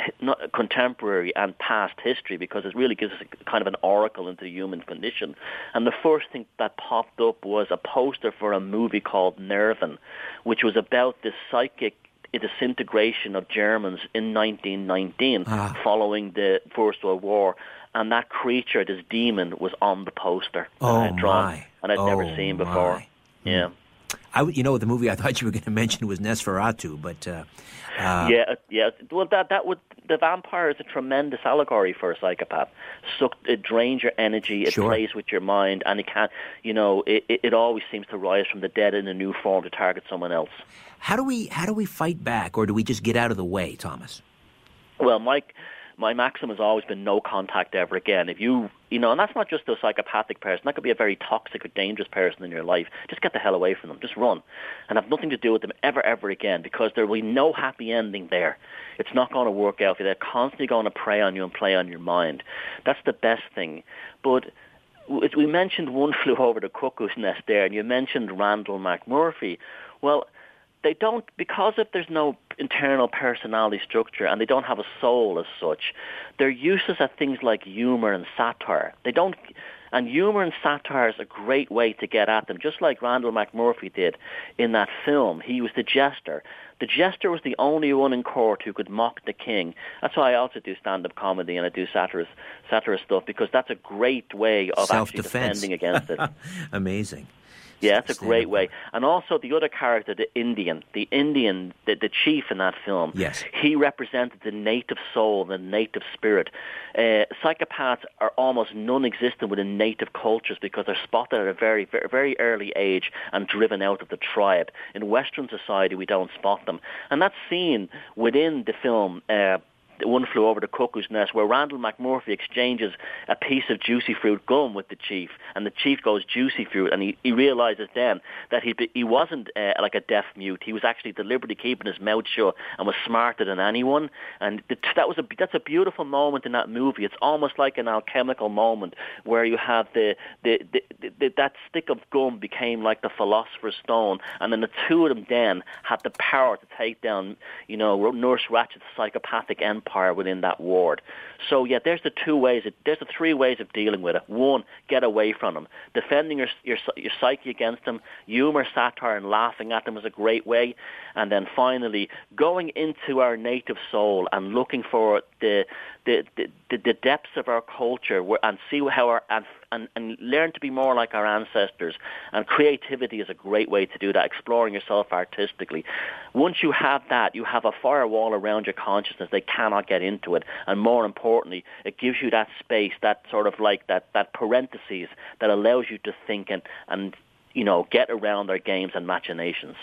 contemporary and past history because it really gives us a, kind of an oracle into the human condition. And the first thing that popped up was a poster for a movie called Nerven, which was about this psychic disintegration of Germans in 1919 ah. following the First World War. And that creature, this demon, was on the poster. Oh, and drawn, my. And I'd oh, never seen before. My. Yeah. I, you know, the movie I thought you were going to mention was Nosferatu, but uh, uh, yeah, yeah. Well, that that would the vampire is a tremendous allegory for a psychopath. Suck, it drains your energy, it sure. plays with your mind, and it can, you know, it, it, it always seems to rise from the dead in a new form to target someone else. How do we how do we fight back, or do we just get out of the way, Thomas? Well, Mike, my maxim has always been no contact ever again. If you, you know, and that's not just a psychopathic person. That could be a very toxic or dangerous person in your life. Just get the hell away from them. Just run, and have nothing to do with them ever, ever again, because there will be no happy ending there. It's not going to work out for you. They're constantly going to prey on you and play on your mind. That's the best thing. But we mentioned one flew over the cuckoo's nest there, and you mentioned Randle McMurphy. Well, they don't because if there's no internal personality structure and they don't have a soul as such, they're useless at things like humor and satire. They don't and humor and satire is a great way to get at them, just like Randle McMurphy did in that film. He was the jester. The jester was the only one in court who could mock the king. That's why I also do stand-up comedy and I do satirist, satirist stuff because that's a great way of actually defending against it. Amazing. Yeah, that's a great way. And also the other character, the Indian, the Indian, the, the chief in that film. Yes. He represented the native soul, the native spirit. Uh, psychopaths are almost non-existent within native cultures because they're spotted at a very, very, very early age and driven out of the tribe. In Western society, we don't spot them. And that's seen within the film uh, one Flew Over the Cuckoo's Nest, where Randle McMurphy exchanges a piece of juicy fruit gum with the chief, and the chief goes juicy fruit, and he, he realizes then that he he wasn't uh, like a deaf mute. He was actually deliberately keeping his mouth shut and was smarter than anyone. And that was a that's a beautiful moment in that movie. It's almost like an alchemical moment where you have the the, the, the, that stick of gum became like the philosopher's stone, and then the two of them then had the power to take down you know Nurse Ratched's psychopathic empire empire within that ward. So yeah, there's the two ways. There's the three ways of dealing with it. One, get away from them. Defending your your, your psyche against them. Humor, satire, and laughing at them is a great way. And then finally, going into our native soul and looking for the the the, the depths of our culture and see how our and, and, and learn to be more like our ancestors. And creativity is a great way to do that, exploring yourself artistically. Once you have that, you have a firewall around your consciousness. They cannot get into it. And more importantly, it gives you that space, that sort of like that, that parentheses that allows you to think and, and you know, get around their games and machinations.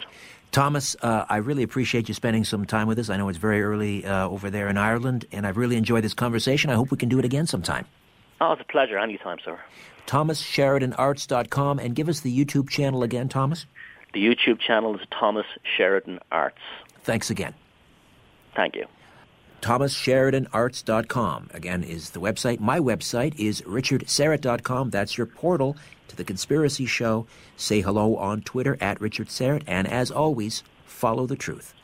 Thomas, uh, I really appreciate you spending some time with us. I know it's very early uh, over there in Ireland, and I've really enjoyed this conversation. I hope we can do it again sometime. Oh, it's a pleasure. Anytime, sir. ThomasSheridanArts.com, and give us the YouTube channel again, Thomas. The YouTube channel is Thomas Sheridan Arts. Thanks again. Thank you. ThomasSheridanArts.com, again, is the website. My website is RichardSyrett.com. That's your portal to the Conspiracy Show. Say hello on Twitter at Richard Syrett, and as always, follow the truth.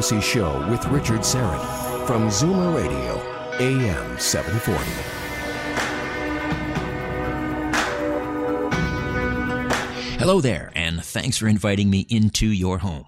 Conspiracy Show with Richard Syrett from Zoomer Radio, AM 740. Hello there, and thanks for inviting me into your home.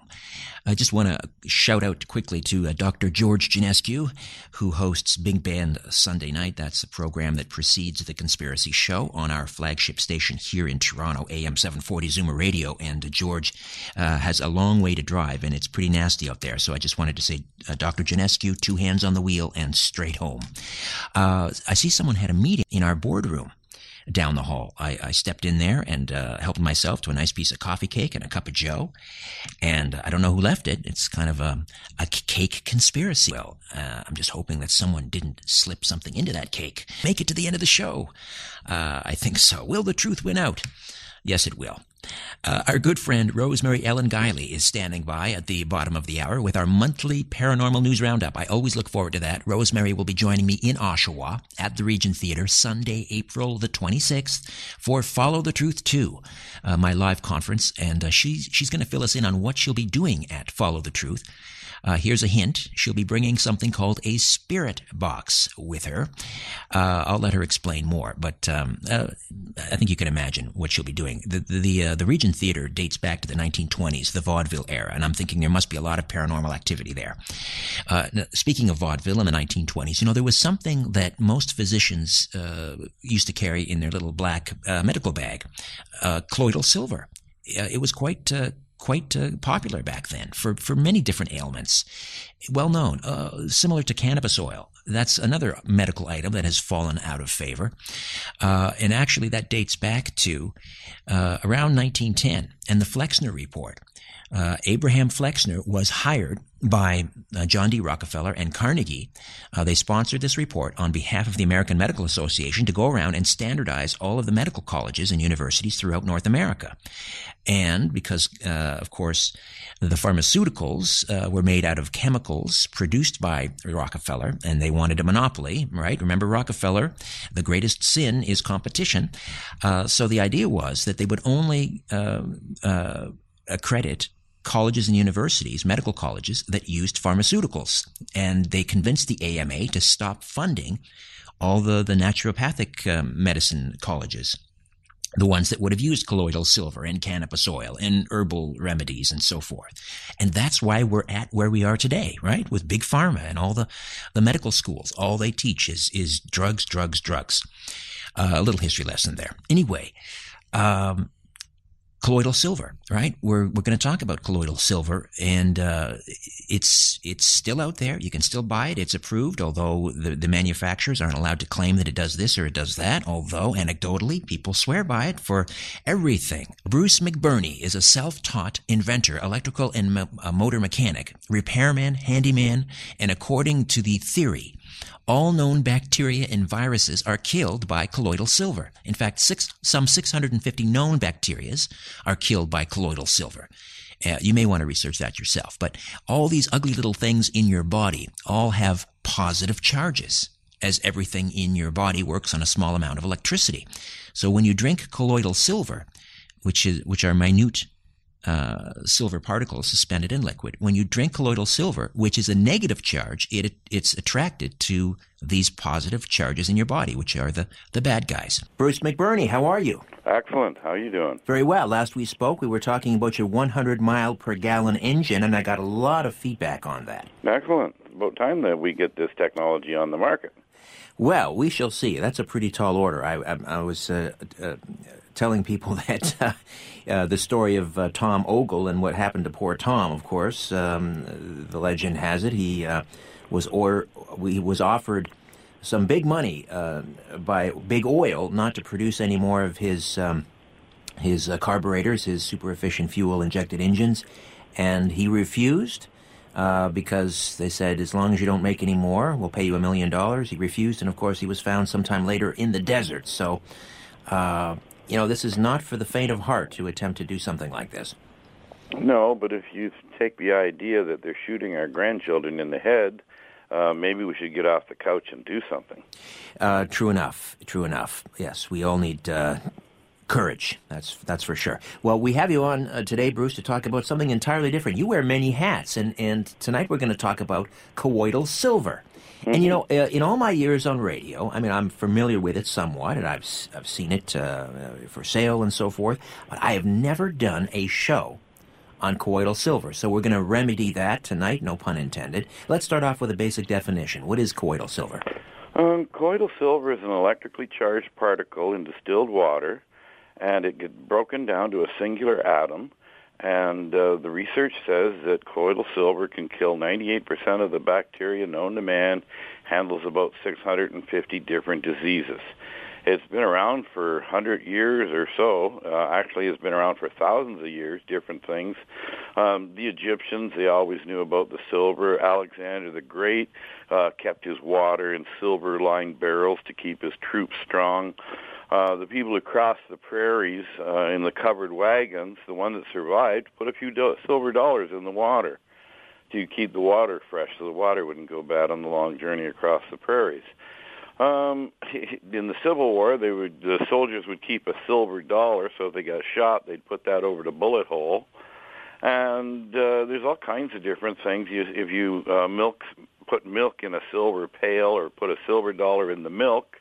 I just want to shout out quickly to uh, Dr. George Janescu, who hosts Big Band Sunday Night. That's a program that precedes The Conspiracy Show on our flagship station here in Toronto, AM 740 Zoomer Radio. And uh, George uh, has a long way to drive, and it's pretty nasty out there. So I just wanted to say, uh, Dr. Janescu, two hands on the wheel and straight home. Uh, I see someone had a meeting in our boardroom down the hall. I, I stepped in there and uh, helped myself to a nice piece of coffee cake and a cup of joe. And I don't know who left it. It's kind of a, a cake conspiracy. Well, uh, I'm just hoping that someone didn't slip something into that cake. Make it to the end of the show. Uh, I think so. Will the truth win out? Yes, it will. Uh, our good friend Rosemary Ellen Guiley is standing by at the bottom of the hour with our monthly paranormal news roundup. I always look forward to that. Rosemary will be joining me in Oshawa at the Regent Theater Sunday, April the 26th for Follow the Truth 2, uh, my live conference. And uh, she's, she's going to fill us in on what she'll be doing at Follow the Truth. Uh, here's a hint. She'll be bringing something called a spirit box with her. Uh, I'll let her explain more, but um, uh, I think you can imagine what she'll be doing. The the the, uh, Regent Theater dates back to the 1920s, the vaudeville era, and I'm thinking there must be a lot of paranormal activity there. Uh, speaking of vaudeville in the 1920s, you know there was something that most physicians uh, used to carry in their little black medical bag, colloidal silver. it was quite quite uh, popular back then for, for many different ailments. Well known, uh, similar to cannabis oil. That's another medical item that has fallen out of favor. Uh, and actually, that dates back to uh, around 1910 and the Flexner Report. Uh, Abraham Flexner was hired by uh, John D. Rockefeller and Carnegie. Uh, they sponsored this report on behalf of the American Medical Association to go around and standardize all of the medical colleges and universities throughout North America. And because, uh, of course, the pharmaceuticals uh, were made out of chemicals produced by Rockefeller, and they wanted a monopoly, right? Remember Rockefeller? The greatest sin is competition. Uh, so the idea was that they would only accredit colleges and universities, medical colleges that used pharmaceuticals. And they convinced the AMA to stop funding all the, the naturopathic um, medicine colleges. The ones that would have used colloidal silver and cannabis oil and herbal remedies and so forth. And that's why we're at where we are today, right? With big pharma and all the, the medical schools. All they teach is, is drugs, drugs, drugs. Uh, a little history lesson there. Anyway, um, colloidal silver, right? We're we're going to talk about colloidal silver, and uh, it's it's still out there. You can still buy it. It's approved, although the the manufacturers aren't allowed to claim that it does this or it does that. Although anecdotally, people swear by it for everything. Bruce McBurney is a self-taught inventor, electrical and mo- motor mechanic, repairman, handyman, and according to the theory all known bacteria and viruses are killed by colloidal silver. In fact, six, some 650 known bacteria are killed by colloidal silver. Uh, you may want to research that yourself, but all these ugly little things in your body all have positive charges. as everything in your body works on a small amount of electricity. So when you drink colloidal silver, which is which are minute uh, silver particles suspended in liquid. When you drink colloidal silver, which is a negative charge, it it's attracted to these positive charges in your body, which are the, the bad guys. Bruce McBurney, how are you? Excellent. How are you doing? Very well. Last we spoke, we were talking about your 100 mile per gallon engine, and I got a lot of feedback on that. Excellent. About time that we get this technology on the market. Well, we shall see. That's a pretty tall order. I, I, I was uh, uh, telling people that uh, the story of uh, Tom Ogle and what happened to poor Tom. Of course, um, the legend has it he uh, was or he was offered some big money uh, by Big Oil not to produce any more of his um, his uh, carburetors, his super efficient fuel injected engines, and he refused. because they said, as long as you don't make any more, we'll pay you a million dollars. He refused, and of course, he was found sometime later in the desert. So, you know, this is not for the faint of heart to attempt to do something like this. No, but if you take the idea that they're shooting our grandchildren in the head, uh, maybe we should get off the couch and do something. Uh, true enough. True enough. Yes, we all need uh, courage. That's that's for sure. Well, we have you on uh, today, Bruce, to talk about something entirely different. You wear many hats, and and tonight we're going to talk about colloidal silver. Mm-hmm. And you know, uh, in all my years on radio, I mean, I'm familiar with it somewhat, and I've I've seen it uh, for sale and so forth. But I have never done a show on colloidal silver. So we're going to remedy that tonight, no pun intended. Let's start off with a basic definition. What is colloidal silver? Um, colloidal silver is an electrically charged particle in distilled water, and it gets broken down to a singular atom and uh, the research says that colloidal silver can kill 98% of the bacteria known to man, handles about 650 different diseases. It's been around for 100 years or so. Uh, actually, it's been around for thousands of years, different things. Um, the Egyptians, they always knew about the silver. Alexander the Great uh, kept his water in silver-lined barrels to keep his troops strong. Uh, the people who crossed the prairies uh, in the covered wagons, the one that survived, put a few do- silver dollars in the water to keep the water fresh so the water wouldn't go bad on the long journey across the prairies. Um, in the Civil War, they would the soldiers would keep a silver dollar, so if they got shot, they'd put that over the bullet hole. And uh, there's all kinds of different things. You, if you uh, milk, put milk in a silver pail, or put a silver dollar in the milk,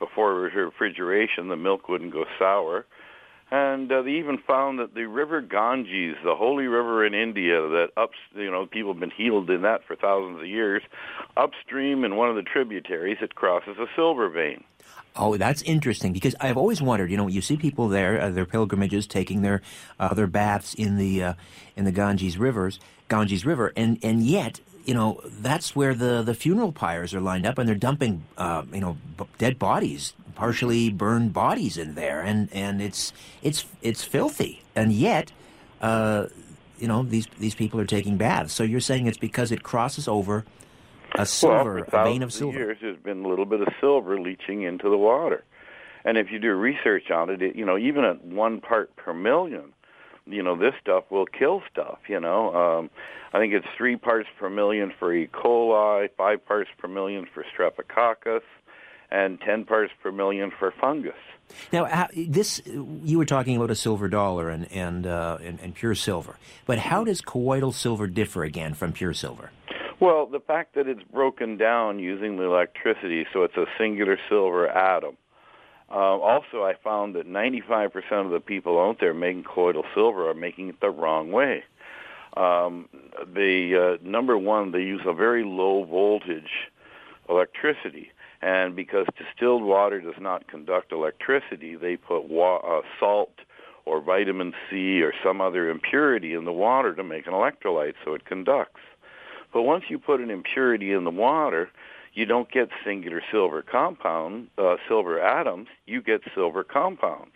before refrigeration, the milk wouldn't go sour. And uh, they even found that the river Ganges, the holy river in India, that up, you know, people have been healed in that for thousands of years. Upstream in one of the tributaries, it crosses a silver vein. Oh, that's interesting because I've always wondered. You know, you see people there, uh, their pilgrimages, taking their uh, their baths in the uh, in the Ganges rivers, Ganges River, and and yet you know, that's where the, the funeral pyres are lined up, and they're dumping, uh, you know, b- dead bodies, partially burned bodies in there, and, and it's it's it's filthy, and yet, uh, you know, these these people are taking baths. So you're saying it's because it crosses over a silver, well, a vein of silver. Years, there's been a little bit of silver leaching into the water, and if you do research on it, it you know, even at one part per million, you know, this stuff will kill stuff. You know. Um, I think it's three parts per million for E. coli, five parts per million for streptococcus, and 10 parts per million for fungus. Now, this you were talking about a silver dollar and and, uh, and, and pure silver, but how does colloidal silver differ again from pure silver? Well, the fact that it's broken down using the electricity, so it's a singular silver atom. Uh, also, I found that 95% of the people out there making colloidal silver are making it the wrong way. Um, the uh, number one, they use a very low voltage electricity, and because distilled water does not conduct electricity, they put wa- uh, salt or vitamin C or some other impurity in the water to make an electrolyte so it conducts. But once you put an impurity in the water, you don't get singular silver compound, uh, silver atoms, you get silver compounds.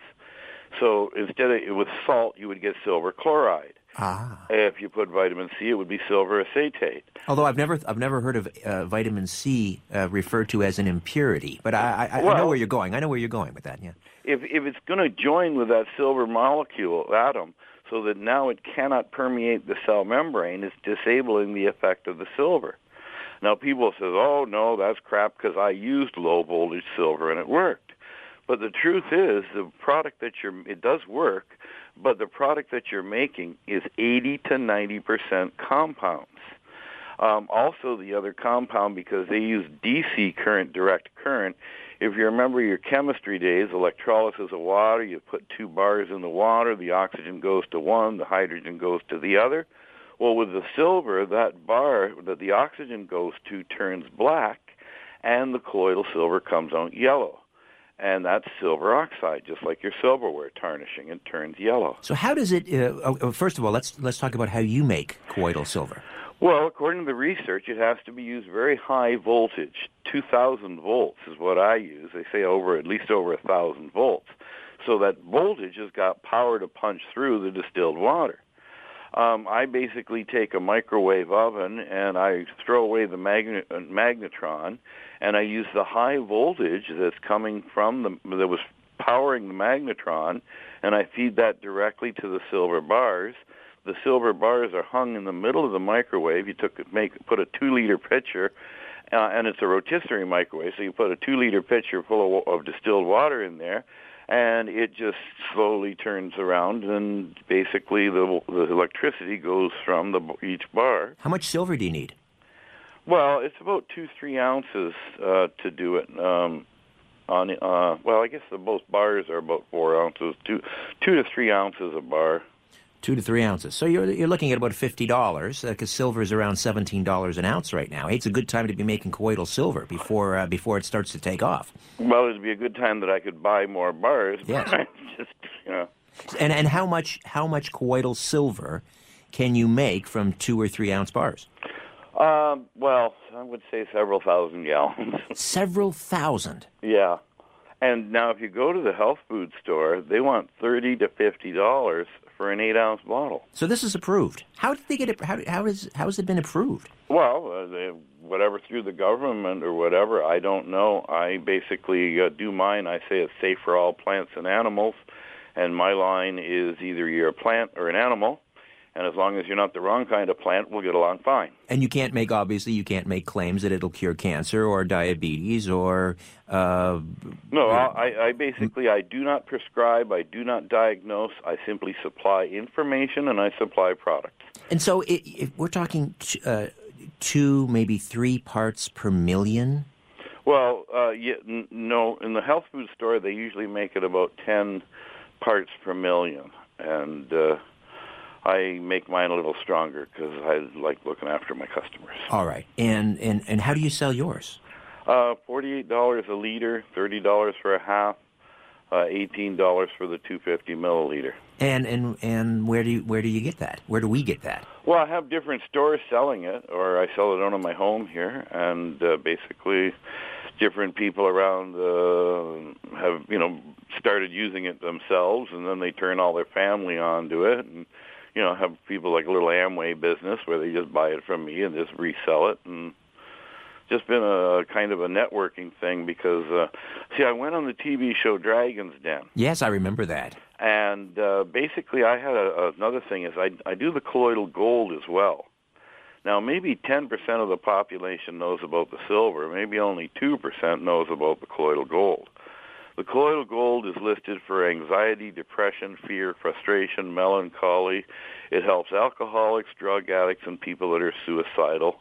So instead of with salt, you would get silver chloride. Ah. If you put vitamin C, it would be silver acetate. Although I've never, I've never heard of uh, vitamin C uh, referred to as an impurity, but I, I, well, I, know where you're going. I know where you're going with that. Yeah. If if it's going to join with that silver molecule atom, so that now it cannot permeate the cell membrane, it's disabling the effect of the silver. Now people say, "Oh no, that's crap," because I used low voltage silver and it worked. But the truth is, the product that you're it does work, but the product that you're making is 80 to 90 percent compounds. Um, also, the other compound because they use DC current, direct current. If you remember your chemistry days, electrolysis of water, you put two bars in the water, the oxygen goes to one, the hydrogen goes to the other. Well, with the silver, that bar that the oxygen goes to turns black, and the colloidal silver comes out yellow and that's silver oxide, just like your silverware tarnishing. It turns yellow. So how does it? Uh, oh, oh, first of all, let's let's talk about how you make colloidal silver. Well, according to the research, it has to be used very high voltage. 2,000 volts is what I use. They say over at least over a 1,000 volts. So that voltage has got power to punch through the distilled water. Um, I basically take a microwave oven and I throw away the magnet- uh, magnetron and I use the high voltage that's coming from the that was powering the magnetron, and I feed that directly to the silver bars. The silver bars are hung in the middle of the microwave. You took make put a two liter pitcher, uh, and it's a rotisserie microwave, so you put a two liter pitcher full of, of distilled water in there, and it just slowly turns around, and basically the the electricity goes from the each bar. How much silver do you need? Well, it's about two three ounces uh, to do it. Um, on uh, well, I guess the most bars are about four ounces, two two to three ounces a bar. Two to three ounces. So you're you're looking at about fifty dollars because uh, silver is around seventeen dollars an ounce right now. Hey, it's a good time to be making colloidal silver before uh, before it starts to take off. Well, it'd be a good time that I could buy more bars. Yes. just you know. And and how much how much colloidal silver can you make from two or three ounce bars? Um, well, I would say several thousand gallons. several thousand. Yeah. And now, if you go to the health food store, they want thirty to fifty dollars for an eight ounce bottle. So this is approved. How did they get it? How, how is how has it been approved? Well, uh, they, whatever through the government or whatever, I don't know. I basically uh, do mine. I say it's safe for all plants and animals, and my line is either you're a plant or an animal and as long as you're not the wrong kind of plant, we'll get along fine. And you can't make, obviously, you can't make claims that it'll cure cancer or diabetes or. Uh, no, I, I basically I do not prescribe. I do not diagnose. I simply supply information and I supply products. And so, it, we're talking t- uh, two, maybe three parts per million. Well, uh, yeah, n- no. In the health food store, they usually make it about ten parts per million, and uh, I make mine a little stronger because I like looking after my customers. All right, and and and how do you sell yours? Uh, Forty-eight dollars a liter, thirty dollars for a half, uh, eighteen dollars for the two fifty milliliter. And and and where do you where do you get that? Where do we get that? Well, I have different stores selling it, or I sell it out of my home here, and uh, basically, different people around uh, have you know started using it themselves, and then they turn all their family onto it, and you know, have people like a little Amway business where they just buy it from me and just resell it and just been a kind of a networking thing because uh see I went on the TV show Dragon's Den. Yes, I remember that. And uh basically I had a, another thing is I I do the colloidal gold as well. Now maybe 10% of the population knows about the silver, maybe only 2% knows about the colloidal gold. The colloidal gold is listed for anxiety, depression, fear, frustration, melancholy. It helps alcoholics, drug addicts, and people that are suicidal.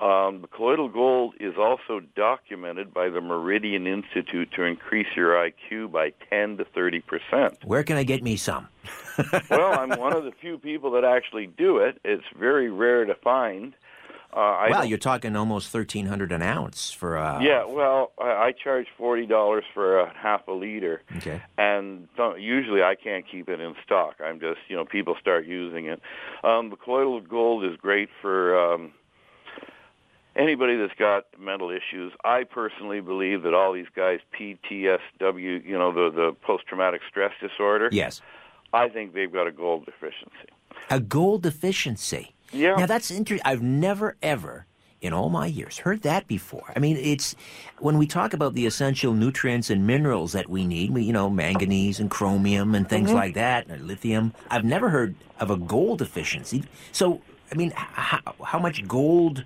Um, the colloidal gold is also documented by the Meridian Institute to increase your IQ by 10 to 30 percent. Where can I get me some? well, I'm one of the few people that actually do it. It's very rare to find. Uh, well, you're talking almost thirteen hundred an ounce for a. Uh, yeah, well, I, I charge forty dollars for a half a liter. Okay. And usually I can't keep it in stock. I'm just, you know, people start using it. Um, the colloidal gold is great for um, anybody that's got mental issues. I personally believe that all these guys PTSW, you know, the the post traumatic stress disorder. Yes. I think they've got a gold deficiency. A gold deficiency. Yeah. Now that's interesting. I've never ever in all my years heard that before. I mean, it's when we talk about the essential nutrients and minerals that we need, we, you know, manganese and chromium and things mm-hmm. like that, and lithium. I've never heard of a gold deficiency. So, I mean, how, how much gold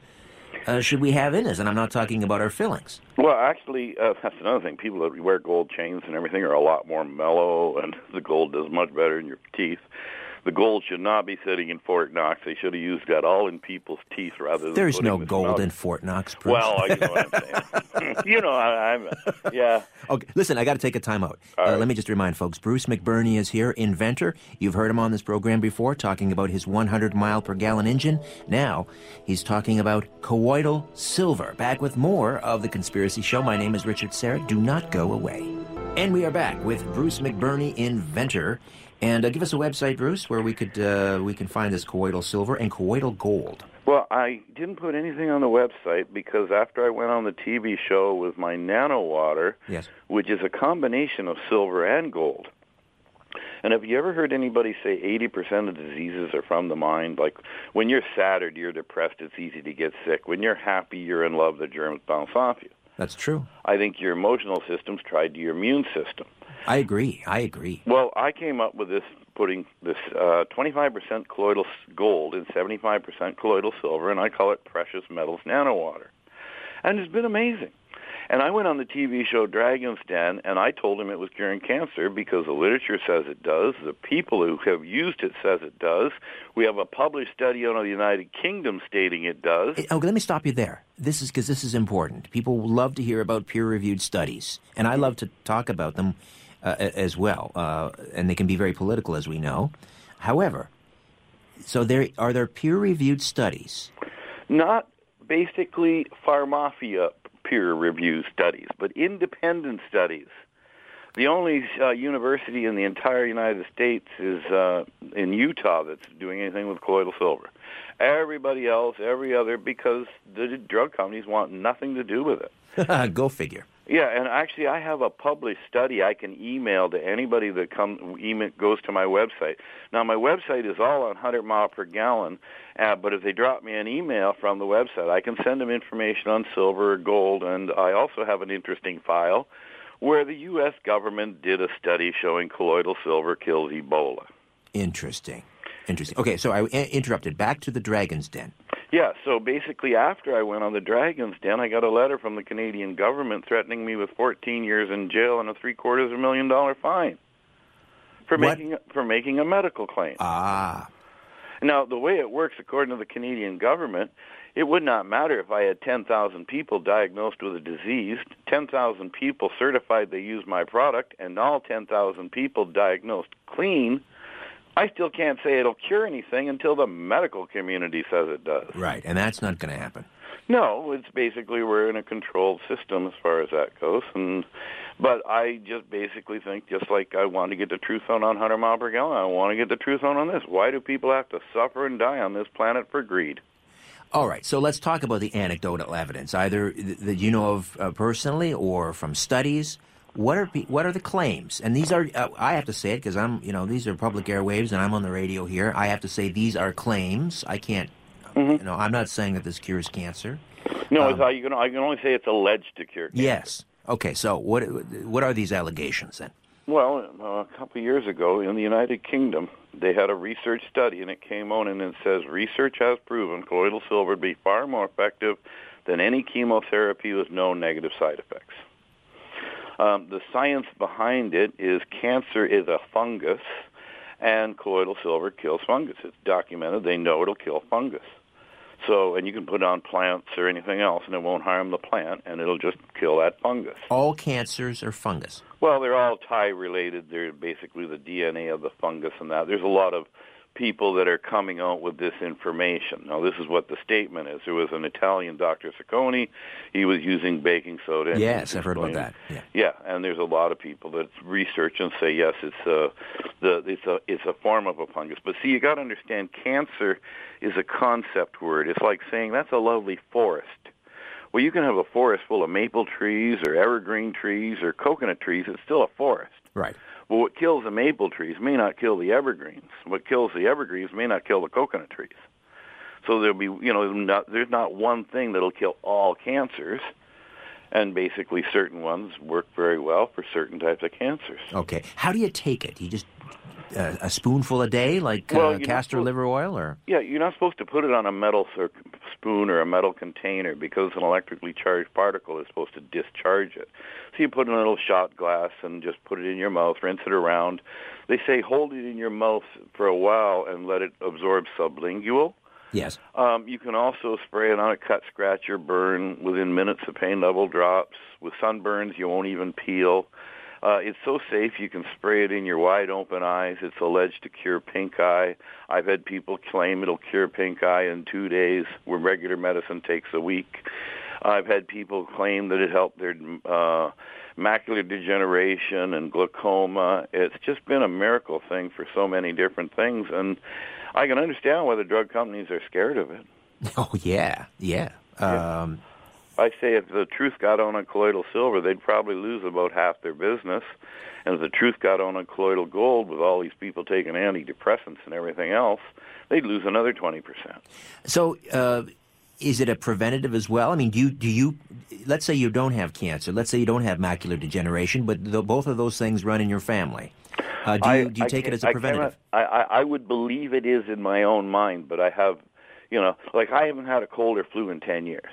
uh, should we have in us? And I'm not talking about our fillings. Well, actually, uh, that's another thing. People that wear gold chains and everything are a lot more mellow, and the gold does much better in your teeth the gold should not be sitting in Fort Knox. They should have used that all in people's teeth rather than. There's no gold in Fort Knox. Bruce. Well, you know what I'm saying. you know, I, I'm yeah. Okay, listen, I got to take a time out. Uh, right. Let me just remind folks Bruce McBurney is here, inventor. You've heard him on this program before, talking about his 100 mile per gallon engine. Now, he's talking about colloidal silver. Back with more of The Conspiracy Show. My name is Richard Syrett. Do not go away. And we are back with Bruce McBurney, inventor. And uh, give us a website, Bruce, where we could uh, we can find this colloidal silver and colloidal gold. Well, I didn't put anything on the website because after I went on the TV show with my nano water, Yes. which is a combination of silver and gold. And have you ever heard anybody say 80% of diseases are from the mind? Like when you're sad or you're depressed, it's easy to get sick. When you're happy, you're in love, the germs bounce off you. That's true. I think your emotional system's tied to your immune system. I agree. I agree. Well, I came up with this putting this uh, 25% colloidal gold and 75% colloidal silver, and I call it precious metals nano water. And it's been amazing. And I went on the TV show Dragon's Den, and I told him it was curing cancer because the literature says it does. The people who have used it says it does. We have a published study out of the United Kingdom stating it does. Okay, let me stop you there. This is because this is important. People love to hear about peer-reviewed studies, and I love to talk about them uh, as well. Uh, and they can be very political, as we know. However, so there are there peer-reviewed studies. not basically pharmafia peer review studies, but independent studies. The only uh, university in the entire United States is uh, in Utah that's doing anything with colloidal silver. Everybody else, every other, because the drug companies want nothing to do with it. Go figure. Yeah, and actually, I have a published study I can email to anybody that come email, goes to my website. Now, my website is all on 100 mile per gallon, uh, but if they drop me an email from the website, I can send them information on silver or gold, and I also have an interesting file where the U.S. government did a study showing colloidal silver kills Ebola. Interesting. Interesting. Okay, so I i- interrupted. Back to the Dragon's Den. Yeah, so basically after I went on the Dragon's Den, I got a letter from the Canadian government threatening me with 14 years in jail and a three quarters of a million dollar fine for What? making for making a medical claim. Ah, Now, the way it works according to the Canadian government, it would not matter if I had 10,000 people diagnosed with a disease, 10,000 people certified they use my product, and all 10,000 people diagnosed clean. I still can't say it'll cure anything until the medical community says it does. right. And that's not going to happen. No, it's basically we're in a controlled system as far as that goes, and but I just basically think just like I want to get the truth on on 100 mile per gallon, I want to get the truth on on this. Why do people have to suffer and die on this planet for greed? All right, so let's talk about the anecdotal evidence, either that you know of uh, personally or from studies. What are pe- what are the claims? And these are uh, I have to say it because I'm you know these are public airwaves and I'm on the radio here. I have to say these are claims. I can't you know I'm not saying that this cures cancer. No, it's, I, can, I can only say it's alleged to cure. cancer. Yes. Okay. So what what are these allegations then? Well, uh, a couple of years ago in the United Kingdom, they had a research study, and it came on and it says research has proven colloidal silver to be far more effective than any chemotherapy with no negative side effects. Um, the science behind it is cancer is a fungus, and colloidal silver kills fungus. It's documented. They know it'll kill fungus. So, and you can put it on plants or anything else, and it won't harm the plant, and it'll just kill that fungus. All cancers are fungus. Well, they're all tie related. They're basically the DNA of the fungus and that. There's a lot of people that are coming out with this information. Now, this is what the statement is. There was an Italian Dr. Sacconi. He was using baking soda. Yes, I've heard about that. Yeah. Yeah, and there's a lot of people that research and say yes, it's a the it's a it's a form of a fungus. But see, you got to understand, cancer is a concept word. It's like saying that's a lovely forest. Well, you can have a forest full of maple trees or evergreen trees or coconut trees. It's still a forest. Right. But what kills the maple trees may not kill the evergreens. What kills the evergreens may not kill the coconut trees. So there'll be, you know, not, there's not one thing that'll kill all cancers. And basically, certain ones work very well for certain types of cancers. Okay. How do you take it? You just uh, a spoonful a day, like Well, uh, castor supposed- liver oil, or Yeah, you're not supposed to put it on a metal cir- spoon or a metal container because an electrically charged particle is supposed to discharge it. So you put in a little shot glass and just put it in your mouth, rinse it around. They say hold it in your mouth for a while and let it absorb sublingual. Yes. Um, you can also spray it on a cut, scratch, or burn. Within minutes, the pain level drops. With sunburns, you won't even peel. Uh, it's so safe you can spray it in your wide open eyes. It's alleged to cure pink eye. I've had people claim it'll cure pink eye in two days when regular medicine takes a week. I've had people claim that it helped their uh, macular degeneration and glaucoma. It's just been a miracle thing for so many different things, and I can understand why the drug companies are scared of it. Oh yeah, yeah. Um, I say if the truth got on a colloidal silver, they'd probably lose about half their business. And if the truth got on a colloidal gold with all these people taking antidepressants and everything else, they'd lose another 20%. So, uh, is it a preventative as well? I mean, do you, do you, let's say you don't have cancer, let's say you don't have macular degeneration, but the, both of those things run in your family. Uh, do you, I, do you take it as a preventative? cannot- I, I, I would believe it is in my own mind, but I have, you know, like I haven't had a cold or flu in 10 years.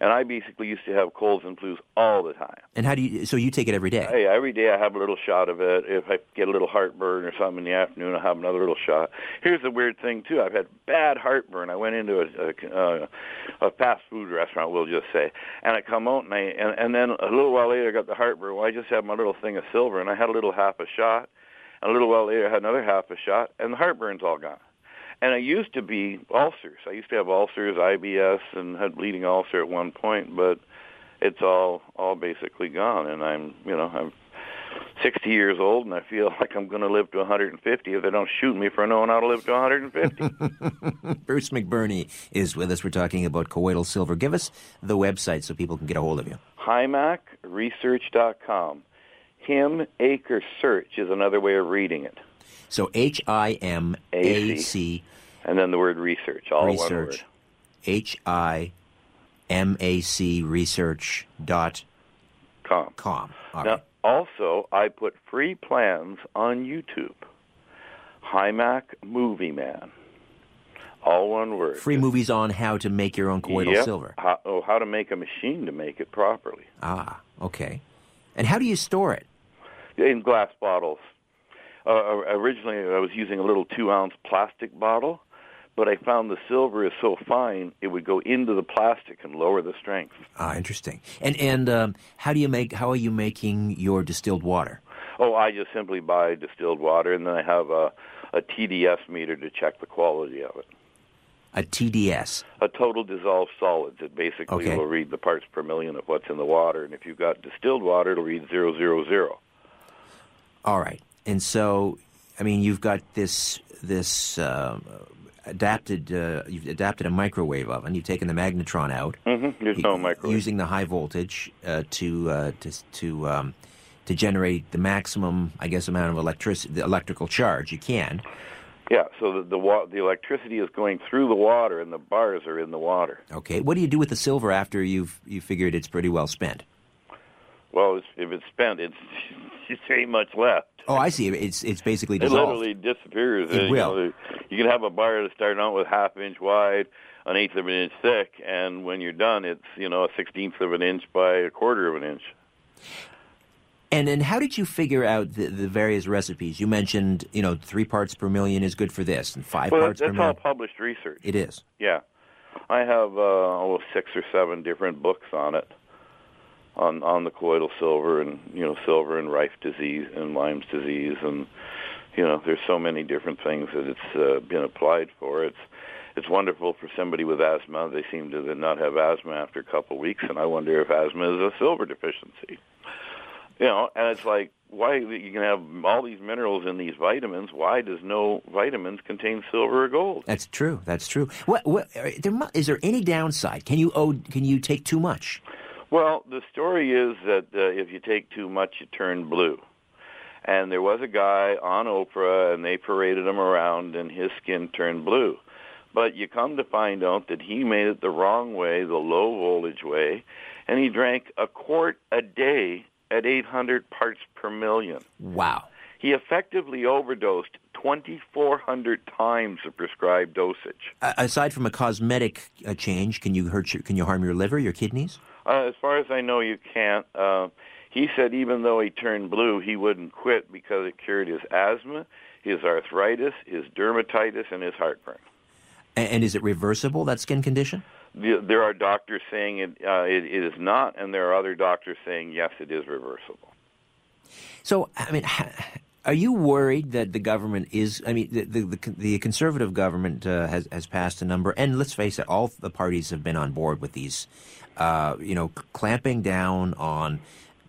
And I basically used to have colds and flus all the time. And how do you, so you take it every day? Hey, every day I have a little shot of it. If I get a little heartburn or something in the afternoon, I have another little shot. Here's the weird thing too. I've had bad heartburn. I went into a a, uh, a fast food restaurant, we'll just say, and I come out and I and, and then a little while later I got the heartburn. Well, I just had my little thing of silver, and I had a little half a shot. And a little while later I had another half a shot, and the heartburn's all gone. And it used to be ulcers. I used to have ulcers, IBS, and had bleeding ulcer at one point, but it's all all basically gone. And I'm, you know, I'm 60 years old, and I feel like I'm going to live to 150 if they don't shoot me for knowing how to live to 150. Bruce McBurney is with us. We're talking about colloidal silver. Give us the website so people can get a hold of you. HIMACresearch.com. Him Acre Search is another way of reading it, So H I M A C and then the word research, all one word. research. H I M A C research dot Com. com. All Now, right. also, I put free plans on YouTube. HIMAC Movie Man. All one word. Free movies on how to make your own colloidal Yep. silver. How, oh, how to make a machine to make it properly. Ah, okay. And how do you store it? In glass bottles. Uh, originally, I was using a little two-ounce plastic bottle, but I found the silver is so fine it would go into the plastic and lower the strength. Ah, interesting. And and um, how do you make? How are you making your distilled water? Oh, I just simply buy distilled water, and then I have a, a TDS meter to check the quality of it. A TDS. a total dissolved solids. It basically Okay. will read the parts per million of what's in the water, and if you've got distilled water, it'll read zero zero zero. All right. And so, I mean, you've got this this um adapted. Uh, you've adapted a microwave oven. You've taken the magnetron out. Mm-hmm. There's no microwave. Using the high voltage uh, to uh, to to um, to generate the maximum, I guess, amount of electricity, the electrical charge you can. Yeah, so the the, wa- the electricity is going through the water, and the bars are in the water. Okay. What do you do with the silver after you've you figured it's pretty well spent? Well, if it's spent, it's it ain't much left. Oh, I see. It's it's basically dissolved. It literally disappears. It you will. know, you can have a bar that's starting out with half inch wide, an eighth of an inch thick, and when you're done, it's you know a sixteenth of an inch by a quarter of an inch. And then, how did you figure out the, the various recipes? You mentioned, you know, three parts per million is good for this, and five Well, parts that's per all published research. It is. Yeah, I have uh, almost six or seven different books on it, on on the colloidal silver and you know silver and Rife disease and Lyme's disease and you know there's so many different things that it's uh, been applied for. It's it's wonderful for somebody with asthma. They seem to not have asthma after a couple of weeks, and I wonder if asthma is a silver deficiency. You know, and it's like why you can have all these minerals in these vitamins. Why does no vitamins contain silver or gold? That's true. That's true. What? What? uh, is there any downside? Can you oh, Can you take too much? Well, the story is that uh, if you take too much, you turn blue. And there was a guy on Oprah, and they paraded him around, and his skin turned blue. But you come to find out that he made it the wrong way, the low voltage way, and he drank a quart a day at 800 parts per million. Wow. He effectively overdosed 2,400 times the prescribed dosage. Uh, aside from a cosmetic uh, change, can you hurt your, can you harm your liver, your kidneys? Uh, as far as I know, you can't. Uh, he said even though he turned blue, he wouldn't quit because it cured his asthma, his arthritis, his dermatitis, and his heartburn. And, and is it reversible, that skin condition? The, there are doctors saying it, uh, it, it is not, and there are other doctors saying yes, it is reversible. So, I mean, are you worried that the government is? I mean, the the, the conservative government uh, has has passed a number, and let's face it, all the parties have been on board with these. Uh, you know, clamping down on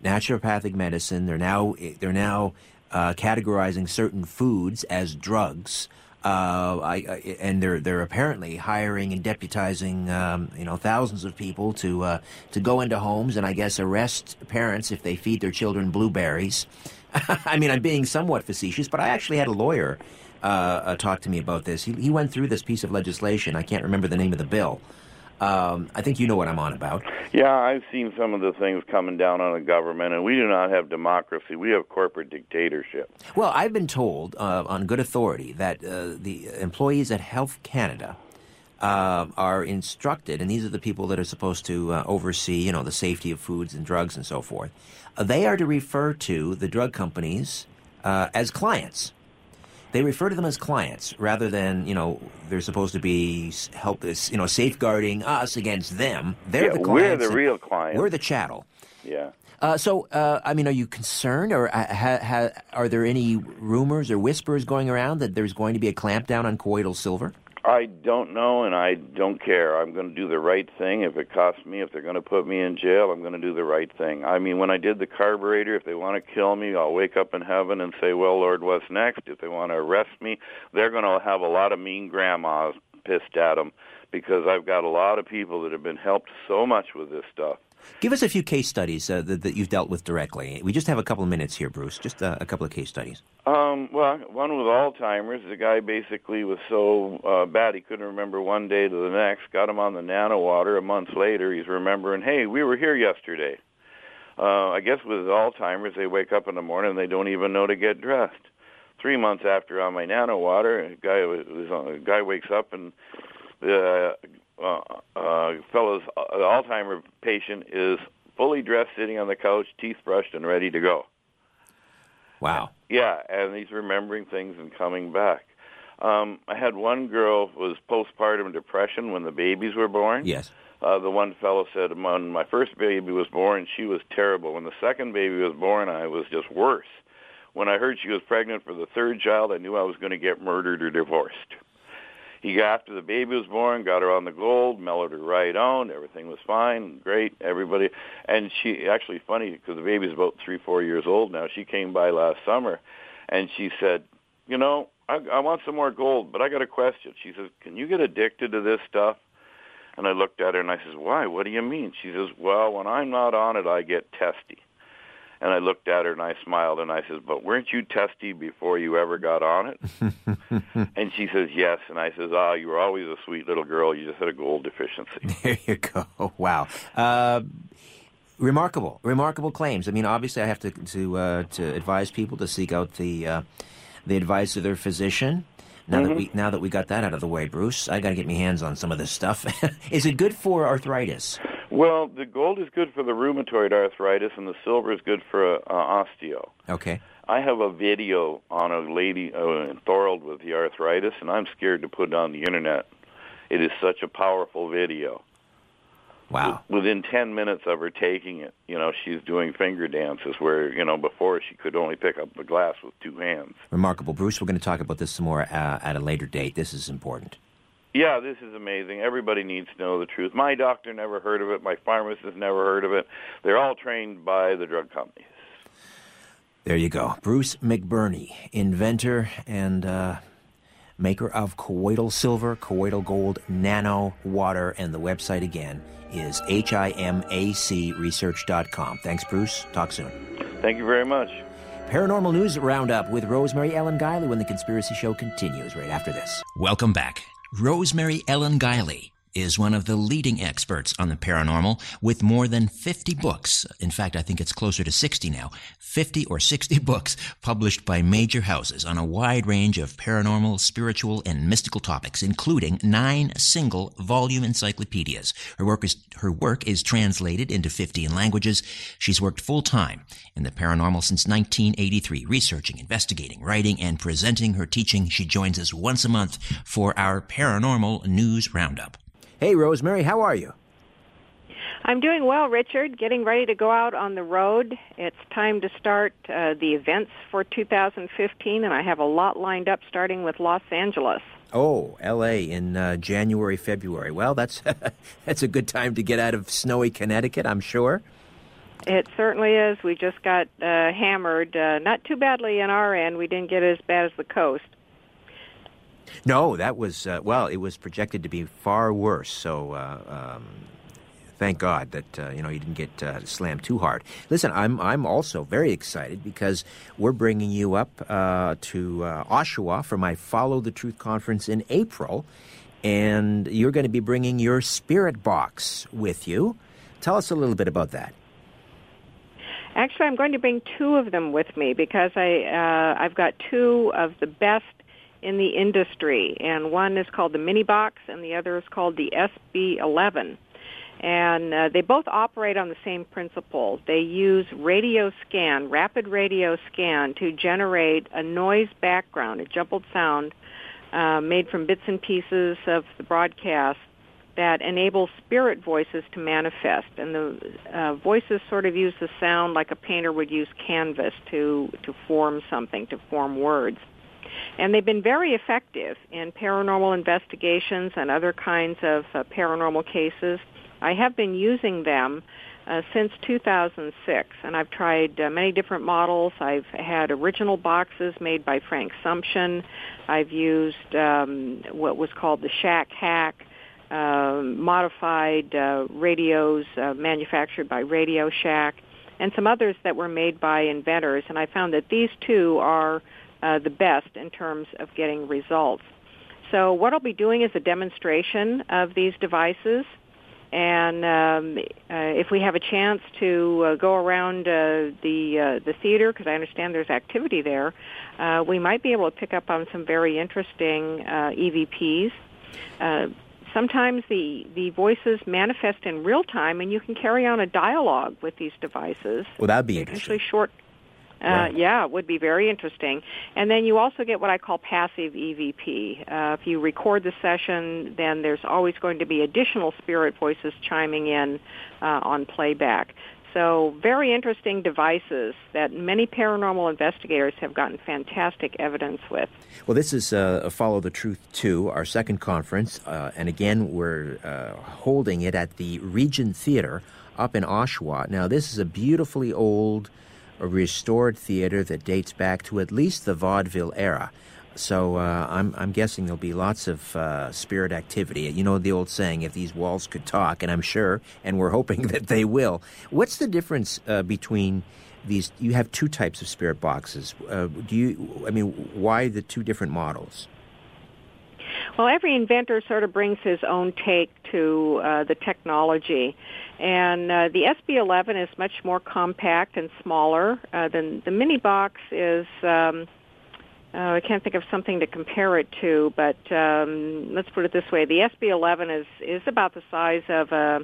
naturopathic medicine. They're now they're now uh, categorizing certain foods as drugs. Uh, I, I, and they're they're apparently hiring and deputizing um, you know thousands of people to uh, to go into homes and I guess arrest parents if they feed their children blueberries. I mean, I'm being somewhat facetious, but I actually had a lawyer uh, uh, talk to me about this. He, he went through this piece of legislation. I can't remember the name of the bill. Um, I think you know what I'm on about. Yeah, I've seen some of the things coming down on the government, and we do not have democracy. We have corporate dictatorship. Well, I've been told uh, on good authority that uh, the employees at Health Canada uh, are instructed, and these are the people that are supposed to uh, oversee, you know, the safety of foods and drugs and so forth. Uh, they are to refer to the drug companies uh, as clients they refer to them as clients rather than you know they're supposed to be help us you know safeguarding us against them. They're yeah, the clients. We're the real clients. We're the chattel. Yeah. Uh, so, uh, I mean, are you concerned, or uh, ha, ha, are there any rumors or whispers going around that there's going to be a clampdown on colloidal silver? I don't know, and I don't care. I'm going to do the right thing. If it costs me, if they're going to put me in jail, I'm going to do the right thing. I mean, when I did the carburetor, if they want to kill me, I'll wake up in heaven and say, well, Lord, what's next? If they want to arrest me, they're going to have a lot of mean grandmas pissed at them because I've got a lot of people that have been helped so much with this stuff. Give us a few case studies uh, that, that, you've dealt with directly. We just have a couple of minutes here, Bruce. Just uh, a couple of case studies. Um, well, one with Alzheimer's. The guy basically was so uh, bad he couldn't remember one day to the next. Got him on the nano water. A month later, he's remembering, hey, we were here yesterday. Uh, I guess with Alzheimer's, they wake up in the morning and they don't even know to get dressed. Three months after on my nano water, a guy was, a guy wakes up and the uh, uh, fellow's uh, Alzheimer patient is fully dressed, sitting on the couch, teeth brushed, and ready to go. Wow. Yeah, and he's remembering things and coming back. Um, I had one girl who was postpartum depression when the babies were born. Yes. Uh, the one fellow said, when my first baby was born, she was terrible. When the second baby was born, I was just worse. When I heard she was pregnant for the third child, I knew I was going to get murdered or divorced. He got after the baby was born, got her on the gold, mellowed her right on. Everything was fine, great. Everybody, and she actually funny because the baby's about three, four years old now. She came by last summer, and she said, "You know, I, I want some more gold, but I got a question." She says, "Can you get addicted to this stuff?" And I looked at her and I says, "Why? What do you mean?" She says, "Well, when I'm not on it, I get testy." And I looked at her and I smiled and I says, "But weren't you testy before you ever got on it?" and she says, "Yes." And I says, "Ah, you were always a sweet little girl. You just had a gold deficiency." There you go. Wow. Uh, remarkable, remarkable claims. I mean, obviously, I have to to uh, to advise people to seek out the uh, the advice of their physician. Now mm-hmm. that we now that we got that out of the way, Bruce, I got to get my hands on some of this stuff. Is it good for arthritis? Well, the gold is good for the rheumatoid arthritis, and the silver is good for uh, osteo. Okay. I have a video on a lady uh, enthralled with the arthritis, and I'm scared to put it on the internet. It is such a powerful video. Wow. Within 10 minutes of her taking it, you know, she's doing finger dances where, you know, before she could only pick up a glass with two hands. Remarkable. Bruce, we're going to talk about this some more uh, at a later date. This is important. Yeah, this is amazing. Everybody needs to know the truth. My doctor never heard of it. My pharmacist never heard of it. They're all trained by the drug companies. There you go. Bruce McBurney, inventor and uh, maker of colloidal silver, colloidal gold, nano water, and the website again is himacresearch.com. Thanks, Bruce. Talk soon. Thank you very much. Paranormal News Roundup with Rosemary Ellen Guiley when the Conspiracy Show continues right after this. Welcome back. Rosemary Ellen Guiley, is one of the leading experts on the paranormal with more than 50 books. In fact, I think it's closer to 60 now. 50 or 60 books published by major houses on a wide range of paranormal, spiritual, and mystical topics, including nine single volume encyclopedias. Her work is, her work is translated into 15 languages. She's worked full time in the paranormal since 1983, researching, investigating, writing, and presenting her teaching. She joins us once a month for our paranormal news roundup. Hey, Rosemary, how are you? I'm doing well, Richard. Getting ready to go out on the road. It's time to start uh, the events for 2015, and I have a lot lined up starting with Los Angeles. Oh, L.A. in uh, January, February. Well, that's that's a good time to get out of snowy Connecticut, I'm sure. It certainly is. We just got uh, hammered, uh, not too badly in our end. We didn't get as bad as the coast. No, that was uh, well. It was projected to be far worse. So uh, um, thank God that uh, you know you didn't get uh, slammed too hard. Listen, I'm I'm also very excited because we're bringing you up uh, to uh, Oshawa for my Follow the Truth conference in April, and you're going to be bringing your spirit box with you. Tell us a little bit about that. Actually, I'm going to bring two of them with me because I uh, I've got two of the best in the industry, and one is called the Mini Box, and the other is called the SB11. And uh, they both operate on the same principle. They use radio scan, rapid radio scan, to generate a noise background, a jumbled sound uh, made from bits and pieces of the broadcast that enables spirit voices to manifest. And the uh, voices sort of use the sound like a painter would use canvas to, to form something, to form words. And they've been very effective in paranormal investigations and other kinds of uh, paranormal cases. I have been using them uh, since 2006, and I've tried uh, many different models. I've had original boxes made by Frank Sumption. I've used um, what was called the Shack Hack, uh, modified uh, radios uh, manufactured by Radio Shack, and some others that were made by inventors. And I found that these two are uh, the best in terms of getting results. So what I'll be doing is a demonstration of these devices. And um, uh, if we have a chance to uh, go around uh, the uh, the theater, because I understand there's activity there, uh, we might be able to pick up on some very interesting uh, EVPs. Uh, sometimes the the voices manifest in real time, and you can carry on a dialogue with these devices. Well, that'd be interesting. Actually, short uh, Yeah, it would be very interesting. And then you also get what I call passive EVP. Uh, if you record the session, then there's always going to be additional spirit voices chiming in uh, on playback. So very interesting devices that many paranormal investigators have gotten fantastic evidence with. Well, this is uh, Follow the Truth 2, our second conference. Uh, and again, we're uh, holding it at the Regent Theater up in Oshawa. Now, this is a beautifully old a restored theater that dates back to at least the vaudeville era. So uh, I'm, I'm guessing there'll be lots of uh, spirit activity. You know the old saying, if these walls could talk, and I'm sure, and we're hoping that they will. What's the difference uh, between these? You have two types of spirit boxes. Uh, do you? I mean, why the two different models? Well, every inventor sort of brings his own take to uh, the technology. And uh, the SB11 is much more compact and smaller uh, than the mini box is. Um, uh, I can't think of something to compare it to, but um, let's put it this way: the SB11 is is about the size of a,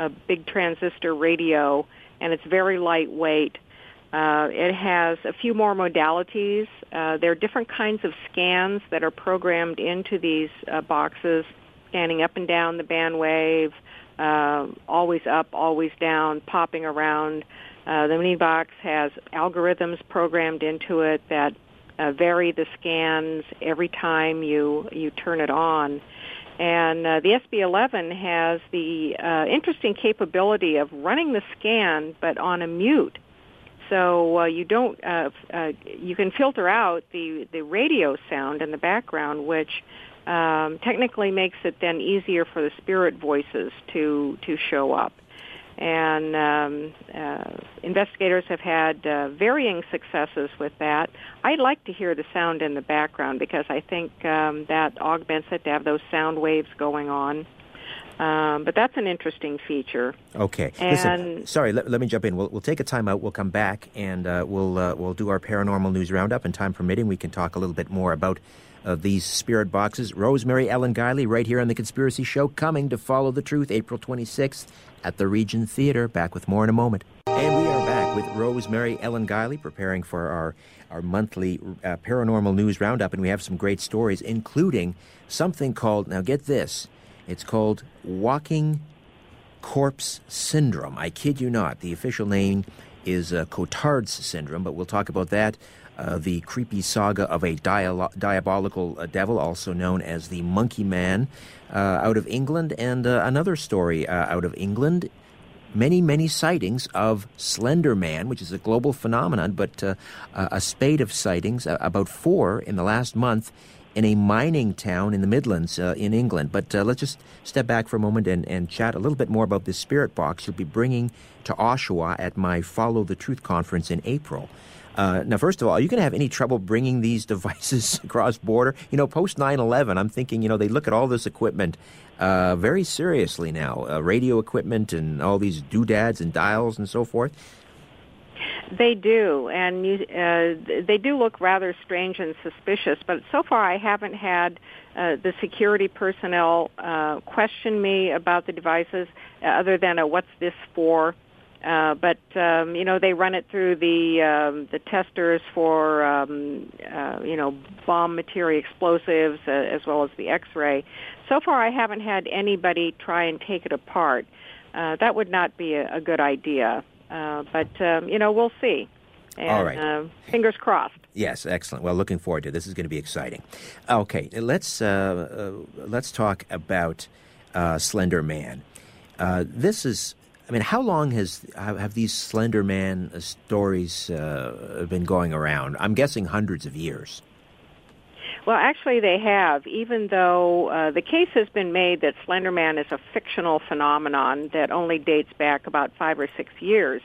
a big transistor radio, and it's very lightweight. Uh, it has a few more modalities. Uh, there are different kinds of scans that are programmed into these uh, boxes, scanning up and down the band wave, uh, always up, always down, popping around. Uh, the mini box has algorithms programmed into it that uh, vary the scans every time you you turn it on. And the SB11 has the uh, interesting capability of running the scan, but on a mute. So uh, you don't uh, uh, you can filter out the the radio sound in the background, which um, technically makes it then easier for the spirit voices to to show up. And um, uh, investigators have had uh, varying successes with that. I like to hear the sound in the background because I think um, that augments it to have those sound waves going on. Um, but that's an interesting feature. Okay. And Listen, sorry, let, let me jump in. We'll, we'll take a time out. We'll come back and uh, we'll uh, we'll do our paranormal news roundup. And time permitting, we can talk a little bit more about uh, these spirit boxes. Rosemary Ellen Guiley, right here on the Conspiracy Show, coming to follow the truth, April 26th at the Regent Theater. Back with more in a moment. And we are back with Rosemary Ellen Guiley, preparing for our our monthly uh, paranormal news roundup, and we have some great stories, including something called now get this it's called walking corpse syndrome. I kid you not. The official name is uh, Cotard's syndrome, but we'll talk about that. Uh, the creepy saga of a dialo- diabolical uh, devil, also known as the Monkey Man, uh, out of England, and uh, another story uh, out of England. Many, many sightings of Slender Man, which is a global phenomenon, but a spate of sightings, about four in the last month in a mining town in the Midlands uh, in England. But uh, let's just step back for a moment and, and chat a little bit more about this spirit box you'll be bringing to Oshawa at my Follow the Truth conference in April. Uh, now, first of all, are you going to have any trouble bringing these devices across border? You know, post 9 11, I'm thinking, you know, they look at all this equipment uh, very seriously now uh, radio equipment and all these doodads and dials and so forth. They do, and you, uh, they do look rather strange and suspicious. But so far, I haven't had uh, the security personnel uh, question me about the devices, uh, other than a "What's this for?" Uh, but um, you know, they run it through the um, the testers for um, uh, you know bomb material explosives uh, as well as the X-ray. So far, I haven't had anybody try and take it apart. Uh, that would not be a, a good idea. Uh, but um, you know, we'll see. And, All right. Uh, fingers crossed. Yes, excellent. Well, looking forward to it. This is going to be exciting. Okay, let's uh, uh let's talk about uh, Slender Man. this is. I mean, how long has have these Slender Man stories been going around? I'm guessing hundreds of years. Well, actually, they have, even though uh, the case has been made that Slenderman is a fictional phenomenon that only dates back about five or six years,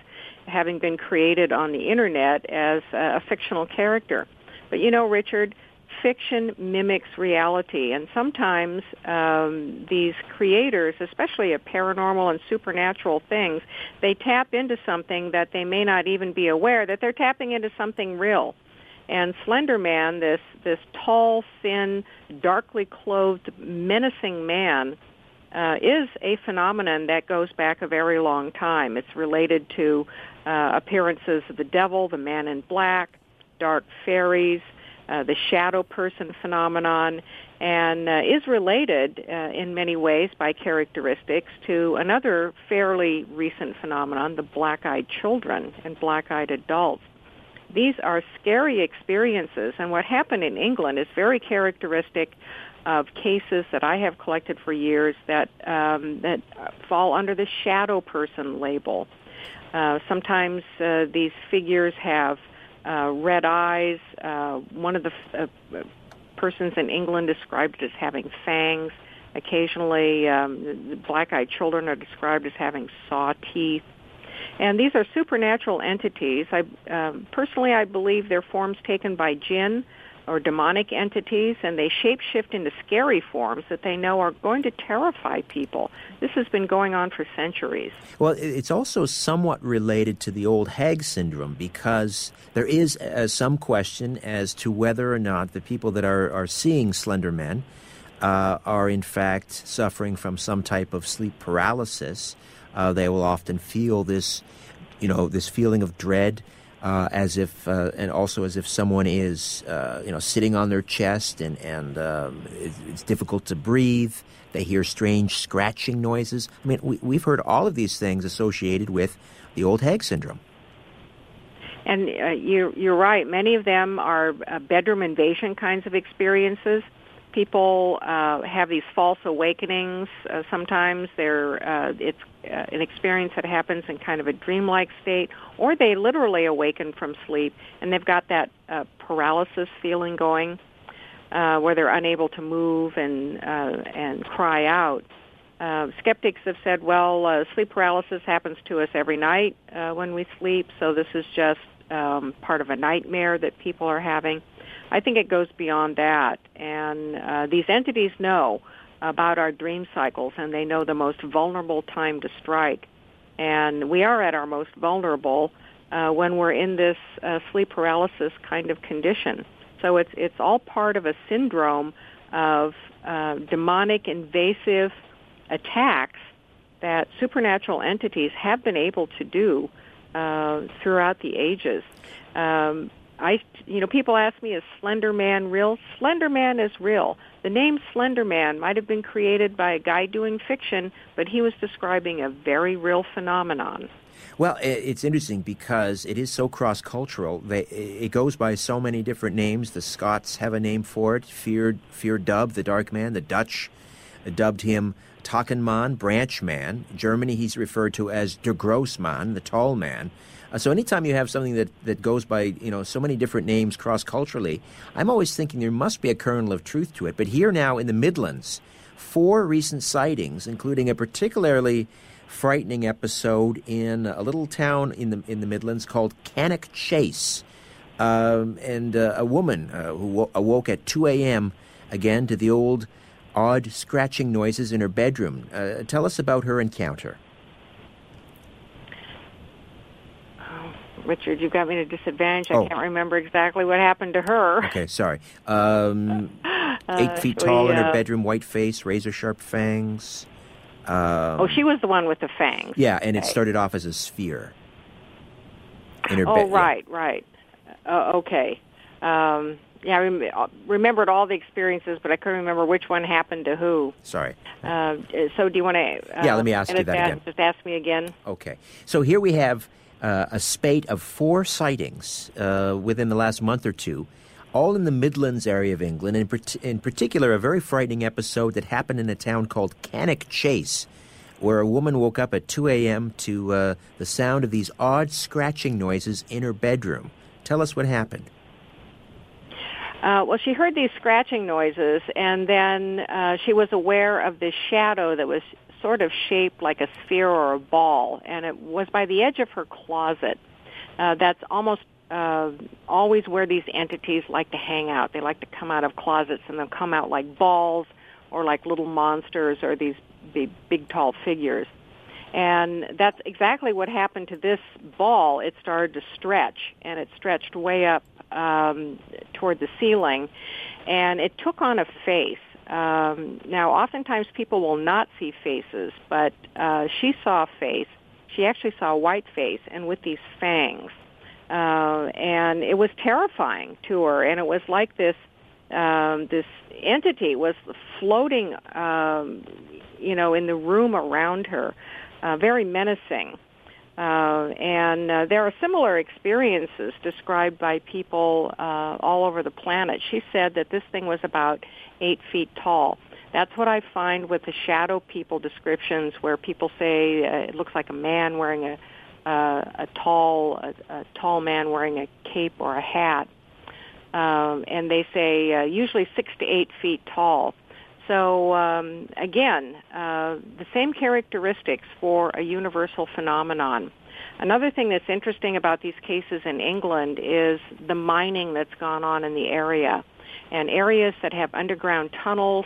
having been created on the internet as a, fictional character. But you know, Richard, fiction mimics reality, and sometimes um, these creators, especially of paranormal and supernatural things, they tap into something that they may not even be aware that they're tapping into something real. And Slender Man, this this tall, thin, darkly clothed, menacing man, uh, is a phenomenon that goes back a very long time. It's related to uh, appearances of the devil, the man in black, dark fairies, uh, the shadow person phenomenon, and uh, is related uh, in many ways by characteristics to another fairly recent phenomenon, the black-eyed children and black-eyed adults. These are scary experiences, and what happened in England is very characteristic of cases that I have collected for years that um, that fall under the shadow person label. Uh, sometimes uh, these figures have uh, red eyes. Uh, one of the f- uh, persons in England described as having fangs. Occasionally, um, black-eyed children are described as having saw teeth. And these are supernatural entities. I um, personally, I believe they're forms taken by jinn or demonic entities, and they shapeshift into scary forms that they know are going to terrify people. This has been going on for centuries. Well, it's also somewhat related to the old hag syndrome because there is uh, some question as to whether or not the people that are, are seeing slender men uh, are in fact suffering from some type of sleep paralysis uh, they will often feel this, you know, this feeling of dread, uh, as if, uh, and also as if someone is, uh, you know, sitting on their chest, and and um, it's, it's, difficult to breathe. They hear strange scratching noises. I mean, we, we've heard all of these things associated with the old hag syndrome. And uh, you're, you're right. Many of them are uh, bedroom invasion kinds of experiences people uh, have these false awakenings. Uh, sometimes they're uh, it's uh, an experience that happens in kind of a dreamlike state, or they literally awaken from sleep and they've got that uh, paralysis feeling going, uh, where they're unable to move and uh, and cry out. Uh, skeptics have said, well, uh, sleep paralysis happens to us every night uh, when we sleep, so this is just um, part of a nightmare that people are having. I think it goes beyond that, and uh, these entities know about our dream cycles, and they know the most vulnerable time to strike. And we are at our most vulnerable uh, when we're in this uh, sleep paralysis kind of condition. So it's it's all part of a syndrome of uh, demonic invasive attacks that supernatural entities have been able to do uh, throughout the ages. Um, I, you know, people ask me, is Slender Man real? Slender Man is real. The name Slender Man might have been created by a guy doing fiction, but he was describing a very real phenomenon. Well, it's interesting because it is so cross cultural. It goes by so many different names. The Scots have a name for it Fear, Fear Dubh, the Dark Man. The Dutch dubbed him Takkenman, Branch Man. Germany, he's referred to as Der Grossman, the Tall Man. Uh, so anytime you have something that, that goes by you know so many different names cross culturally, I'm always thinking there must be a kernel of truth to it. But here now in the Midlands, four recent sightings, including a particularly frightening episode in a little town in the in the Midlands called Cannock Chase, um, and uh, a woman uh, who awoke at 2 a.m. again to the old odd scratching noises in her bedroom. Uh, tell us about her encounter. Richard, you've got me at a disadvantage. I oh. can't remember exactly what happened to her. Okay, sorry. Um, eight uh, feet tall we, in her uh, bedroom, white face, razor sharp fangs. Um, oh, she was the one with the fangs. Yeah, and okay. it started off as a sphere. In her oh, right, yeah. right. Uh, okay. Um, yeah, I rem- uh, remembered all the experiences, but I couldn't remember which one happened to who. Sorry. Uh, so, do you want to? yeah, let me ask you that again. Just ask me again. Okay. So here we have uh, a spate of four sightings uh, within the last month or two, all in the Midlands area of England. In, in particular, a very frightening episode that happened in a town called Cannock Chase, where a woman woke up at 2 a.m. to uh, the sound of these odd scratching noises in her bedroom. Tell us what happened. Uh, well, she heard these scratching noises, and then uh, she was aware of this shadow that was sort of shaped like a sphere or a ball, and it was by the edge of her closet. Uh, that's almost uh, always where these entities like to hang out. They like to come out of closets, and they'll come out like balls or like little monsters or these big, big tall figures. And that's exactly what happened to this ball. It started to stretch, and it stretched way up um, toward the ceiling, and it took on a face. Um, now, oftentimes people will not see faces, but uh, she saw a face. She actually saw a white face, and with these fangs, uh, and it was terrifying to her. And it was like this um, this entity was floating, um, you know, in the room around her, uh, very menacing. Uh, and uh, there are similar experiences described by people uh, all over the planet. She said that this thing was about eight feet tall. That's what I find with the shadow people descriptions, where people say uh, it looks like a man wearing a uh, a tall a, a tall man wearing a cape or a hat, um, and they say uh, usually six to eight feet tall. So um, again, uh, the same characteristics for a universal phenomenon. Another thing that's interesting about these cases in England is the mining that's gone on in the area. And areas that have underground tunnels,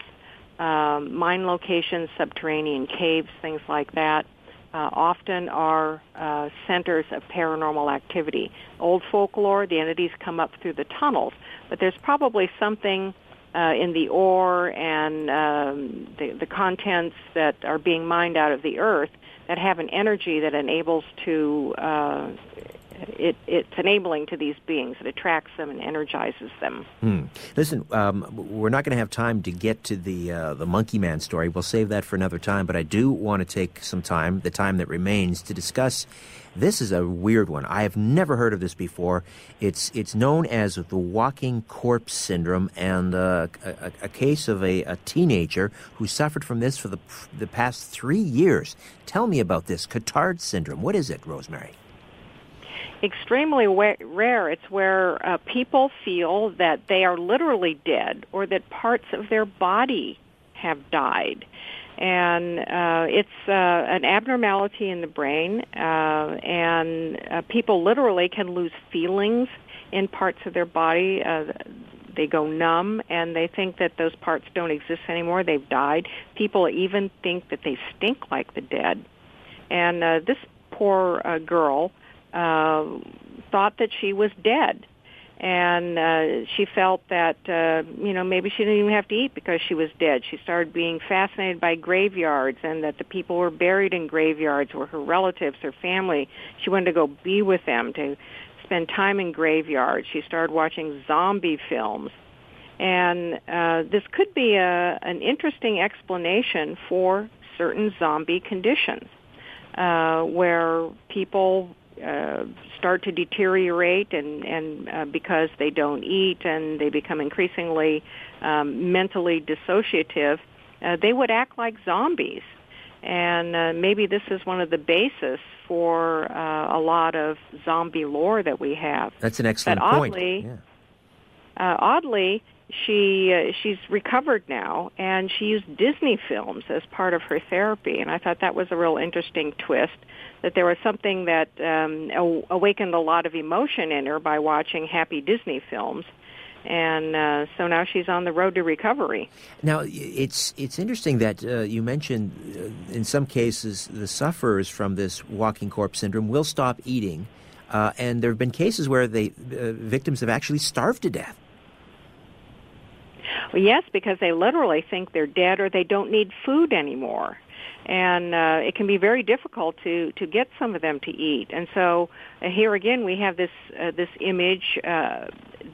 um, mine locations, subterranean caves, things like that, uh, often are uh, centers of paranormal activity. Old folklore, the entities come up through the tunnels, but there's probably something uh, in the ore and um, the, the contents that are being mined out of the earth that have an energy that enables to uh, it, it's enabling to these beings. It attracts them and energizes them. Hmm. Listen, um, we're not going to have time to get to the uh, the Monkey Man story. We'll save that for another time. But I do want to take some time, the time that remains, to discuss. This is a weird one. I have never heard of this before. It's it's known as the walking corpse syndrome, and uh, a, a, case of a, a teenager who suffered from this for the the past three years. Tell me about this Cotard syndrome. What is it, Rosemary? Extremely rare. It's where uh, people feel that they are literally dead or that parts of their body have died. And uh, it's uh, an abnormality in the brain, uh, and uh, people literally can lose feelings in parts of their body. Uh, they go numb and they think that those parts don't exist anymore. They've died. People even think that they stink like the dead. And uh, this poor uh, girl uh, thought that she was dead and uh, she felt that uh, you know maybe she didn't even have to eat because she was dead. She started being fascinated by graveyards and that the people were buried in graveyards were her relatives, her family. She wanted to go be with them to spend time in graveyards. She started watching zombie films, and uh, this could be a, an interesting explanation for certain zombie conditions, uh, where people uh, start to deteriorate and and uh, because they don't eat and they become increasingly um, mentally dissociative, uh, they would act like zombies. And uh, maybe this is one of the basis for uh, a lot of zombie lore that we have. That's an excellent but point. Yeah. Uh, oddly, she uh, she's recovered now, and she used Disney films as part of her therapy, and I thought that was a real interesting twist. That there was something that um, awakened a lot of emotion in her by watching happy Disney films, and uh, so now she's on the road to recovery. Now it's it's interesting that uh, you mentioned uh, in some cases the sufferers from this walking corpse syndrome will stop eating, uh, and there have been cases where the uh, victims have actually starved to death. Well, yes, because they literally think they're dead or they don't need food anymore. And uh, it can be very difficult to to get some of them to eat. And so uh, here again, we have this uh, this image uh,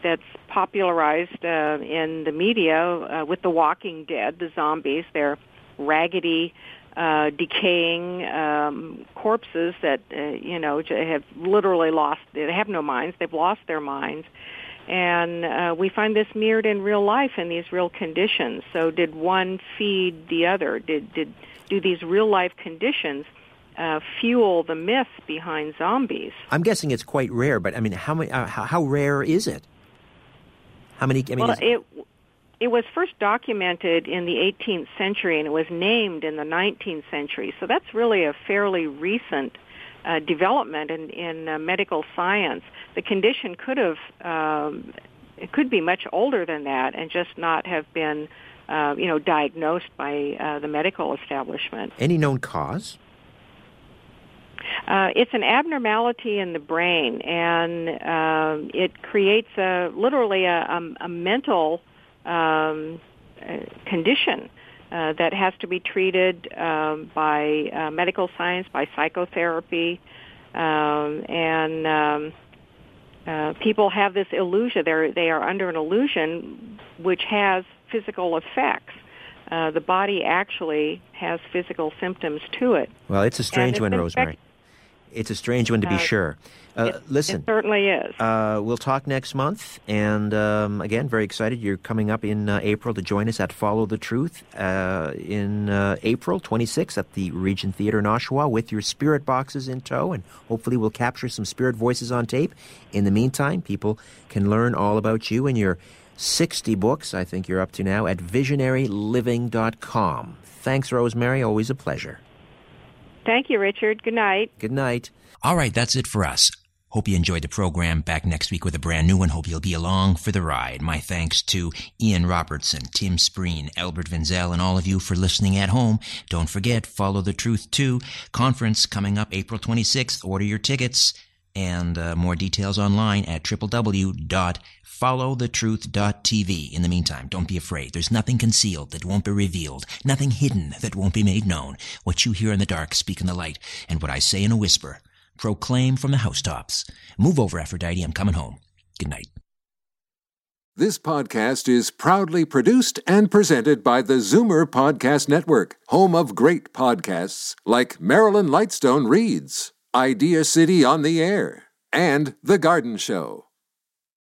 that's popularized uh, in the media uh, with the Walking Dead, the zombies. They're raggedy, uh, decaying um, corpses that uh, you know have literally lost. They have no minds. They've lost their minds, and uh, we find this mirrored in real life in these real conditions. So, did one feed the other? Did did do these real life conditions uh, fuel the myth behind zombies? I'm guessing it's quite rare, but I mean, how many? Uh, how, how, rare is it? How many? I mean, well, it it was first documented in the 18th century, and it was named in the 19th century. So that's really a fairly recent uh, development in, in uh, medical science. The condition could have, um, it could be much older than that and just not have been, uh, you know, diagnosed by uh, the medical establishment. Any known cause? Uh, it's an abnormality in the brain, and um, it creates a literally a, a, a mental um, uh, condition uh, that has to be treated um, by uh, medical science, by psychotherapy, um, and um, uh, people have this illusion. They're, they are under an illusion which has physical effects. Uh, the body actually has physical symptoms to it. Well, it's a strange one, Rosemary. It's a strange one to be uh, sure. Uh, it, listen, it certainly is. Uh, we'll talk next month, and um, again, very excited. You're coming up in uh, April to join us at Follow the Truth uh, in uh, April 26th at the Regent Theater in Oshawa with your spirit boxes in tow, and hopefully we'll capture some spirit voices on tape. In the meantime, people can learn all about you and your 60 books. I think you're up to now at visionaryliving.com. Thanks, Rosemary. Always a pleasure. Thank you, Richard. Good night. Good night. All right, that's it for us. Hope you enjoyed the program. Back next week with a brand new one. Hope you'll be along for the ride. My thanks to Ian Robertson, Tim Spreen, Albert Vinzel, and all of you for listening at home. Don't forget, Follow the Truth 2 conference coming up April 26th. Order your tickets and uh, more details online at www.followthetruth.tv. In the meantime, don't be afraid. There's nothing concealed that won't be revealed, nothing hidden that won't be made known. What you hear in the dark, speak in the light, and what I say in a whisper, proclaim from the housetops. Move over, Aphrodite. I'm coming home. Good night. This podcast is proudly produced and presented by the Zoomer Podcast Network, home of great podcasts like Marilyn Lightstone Reads. Idea City on the Air, and The Garden Show.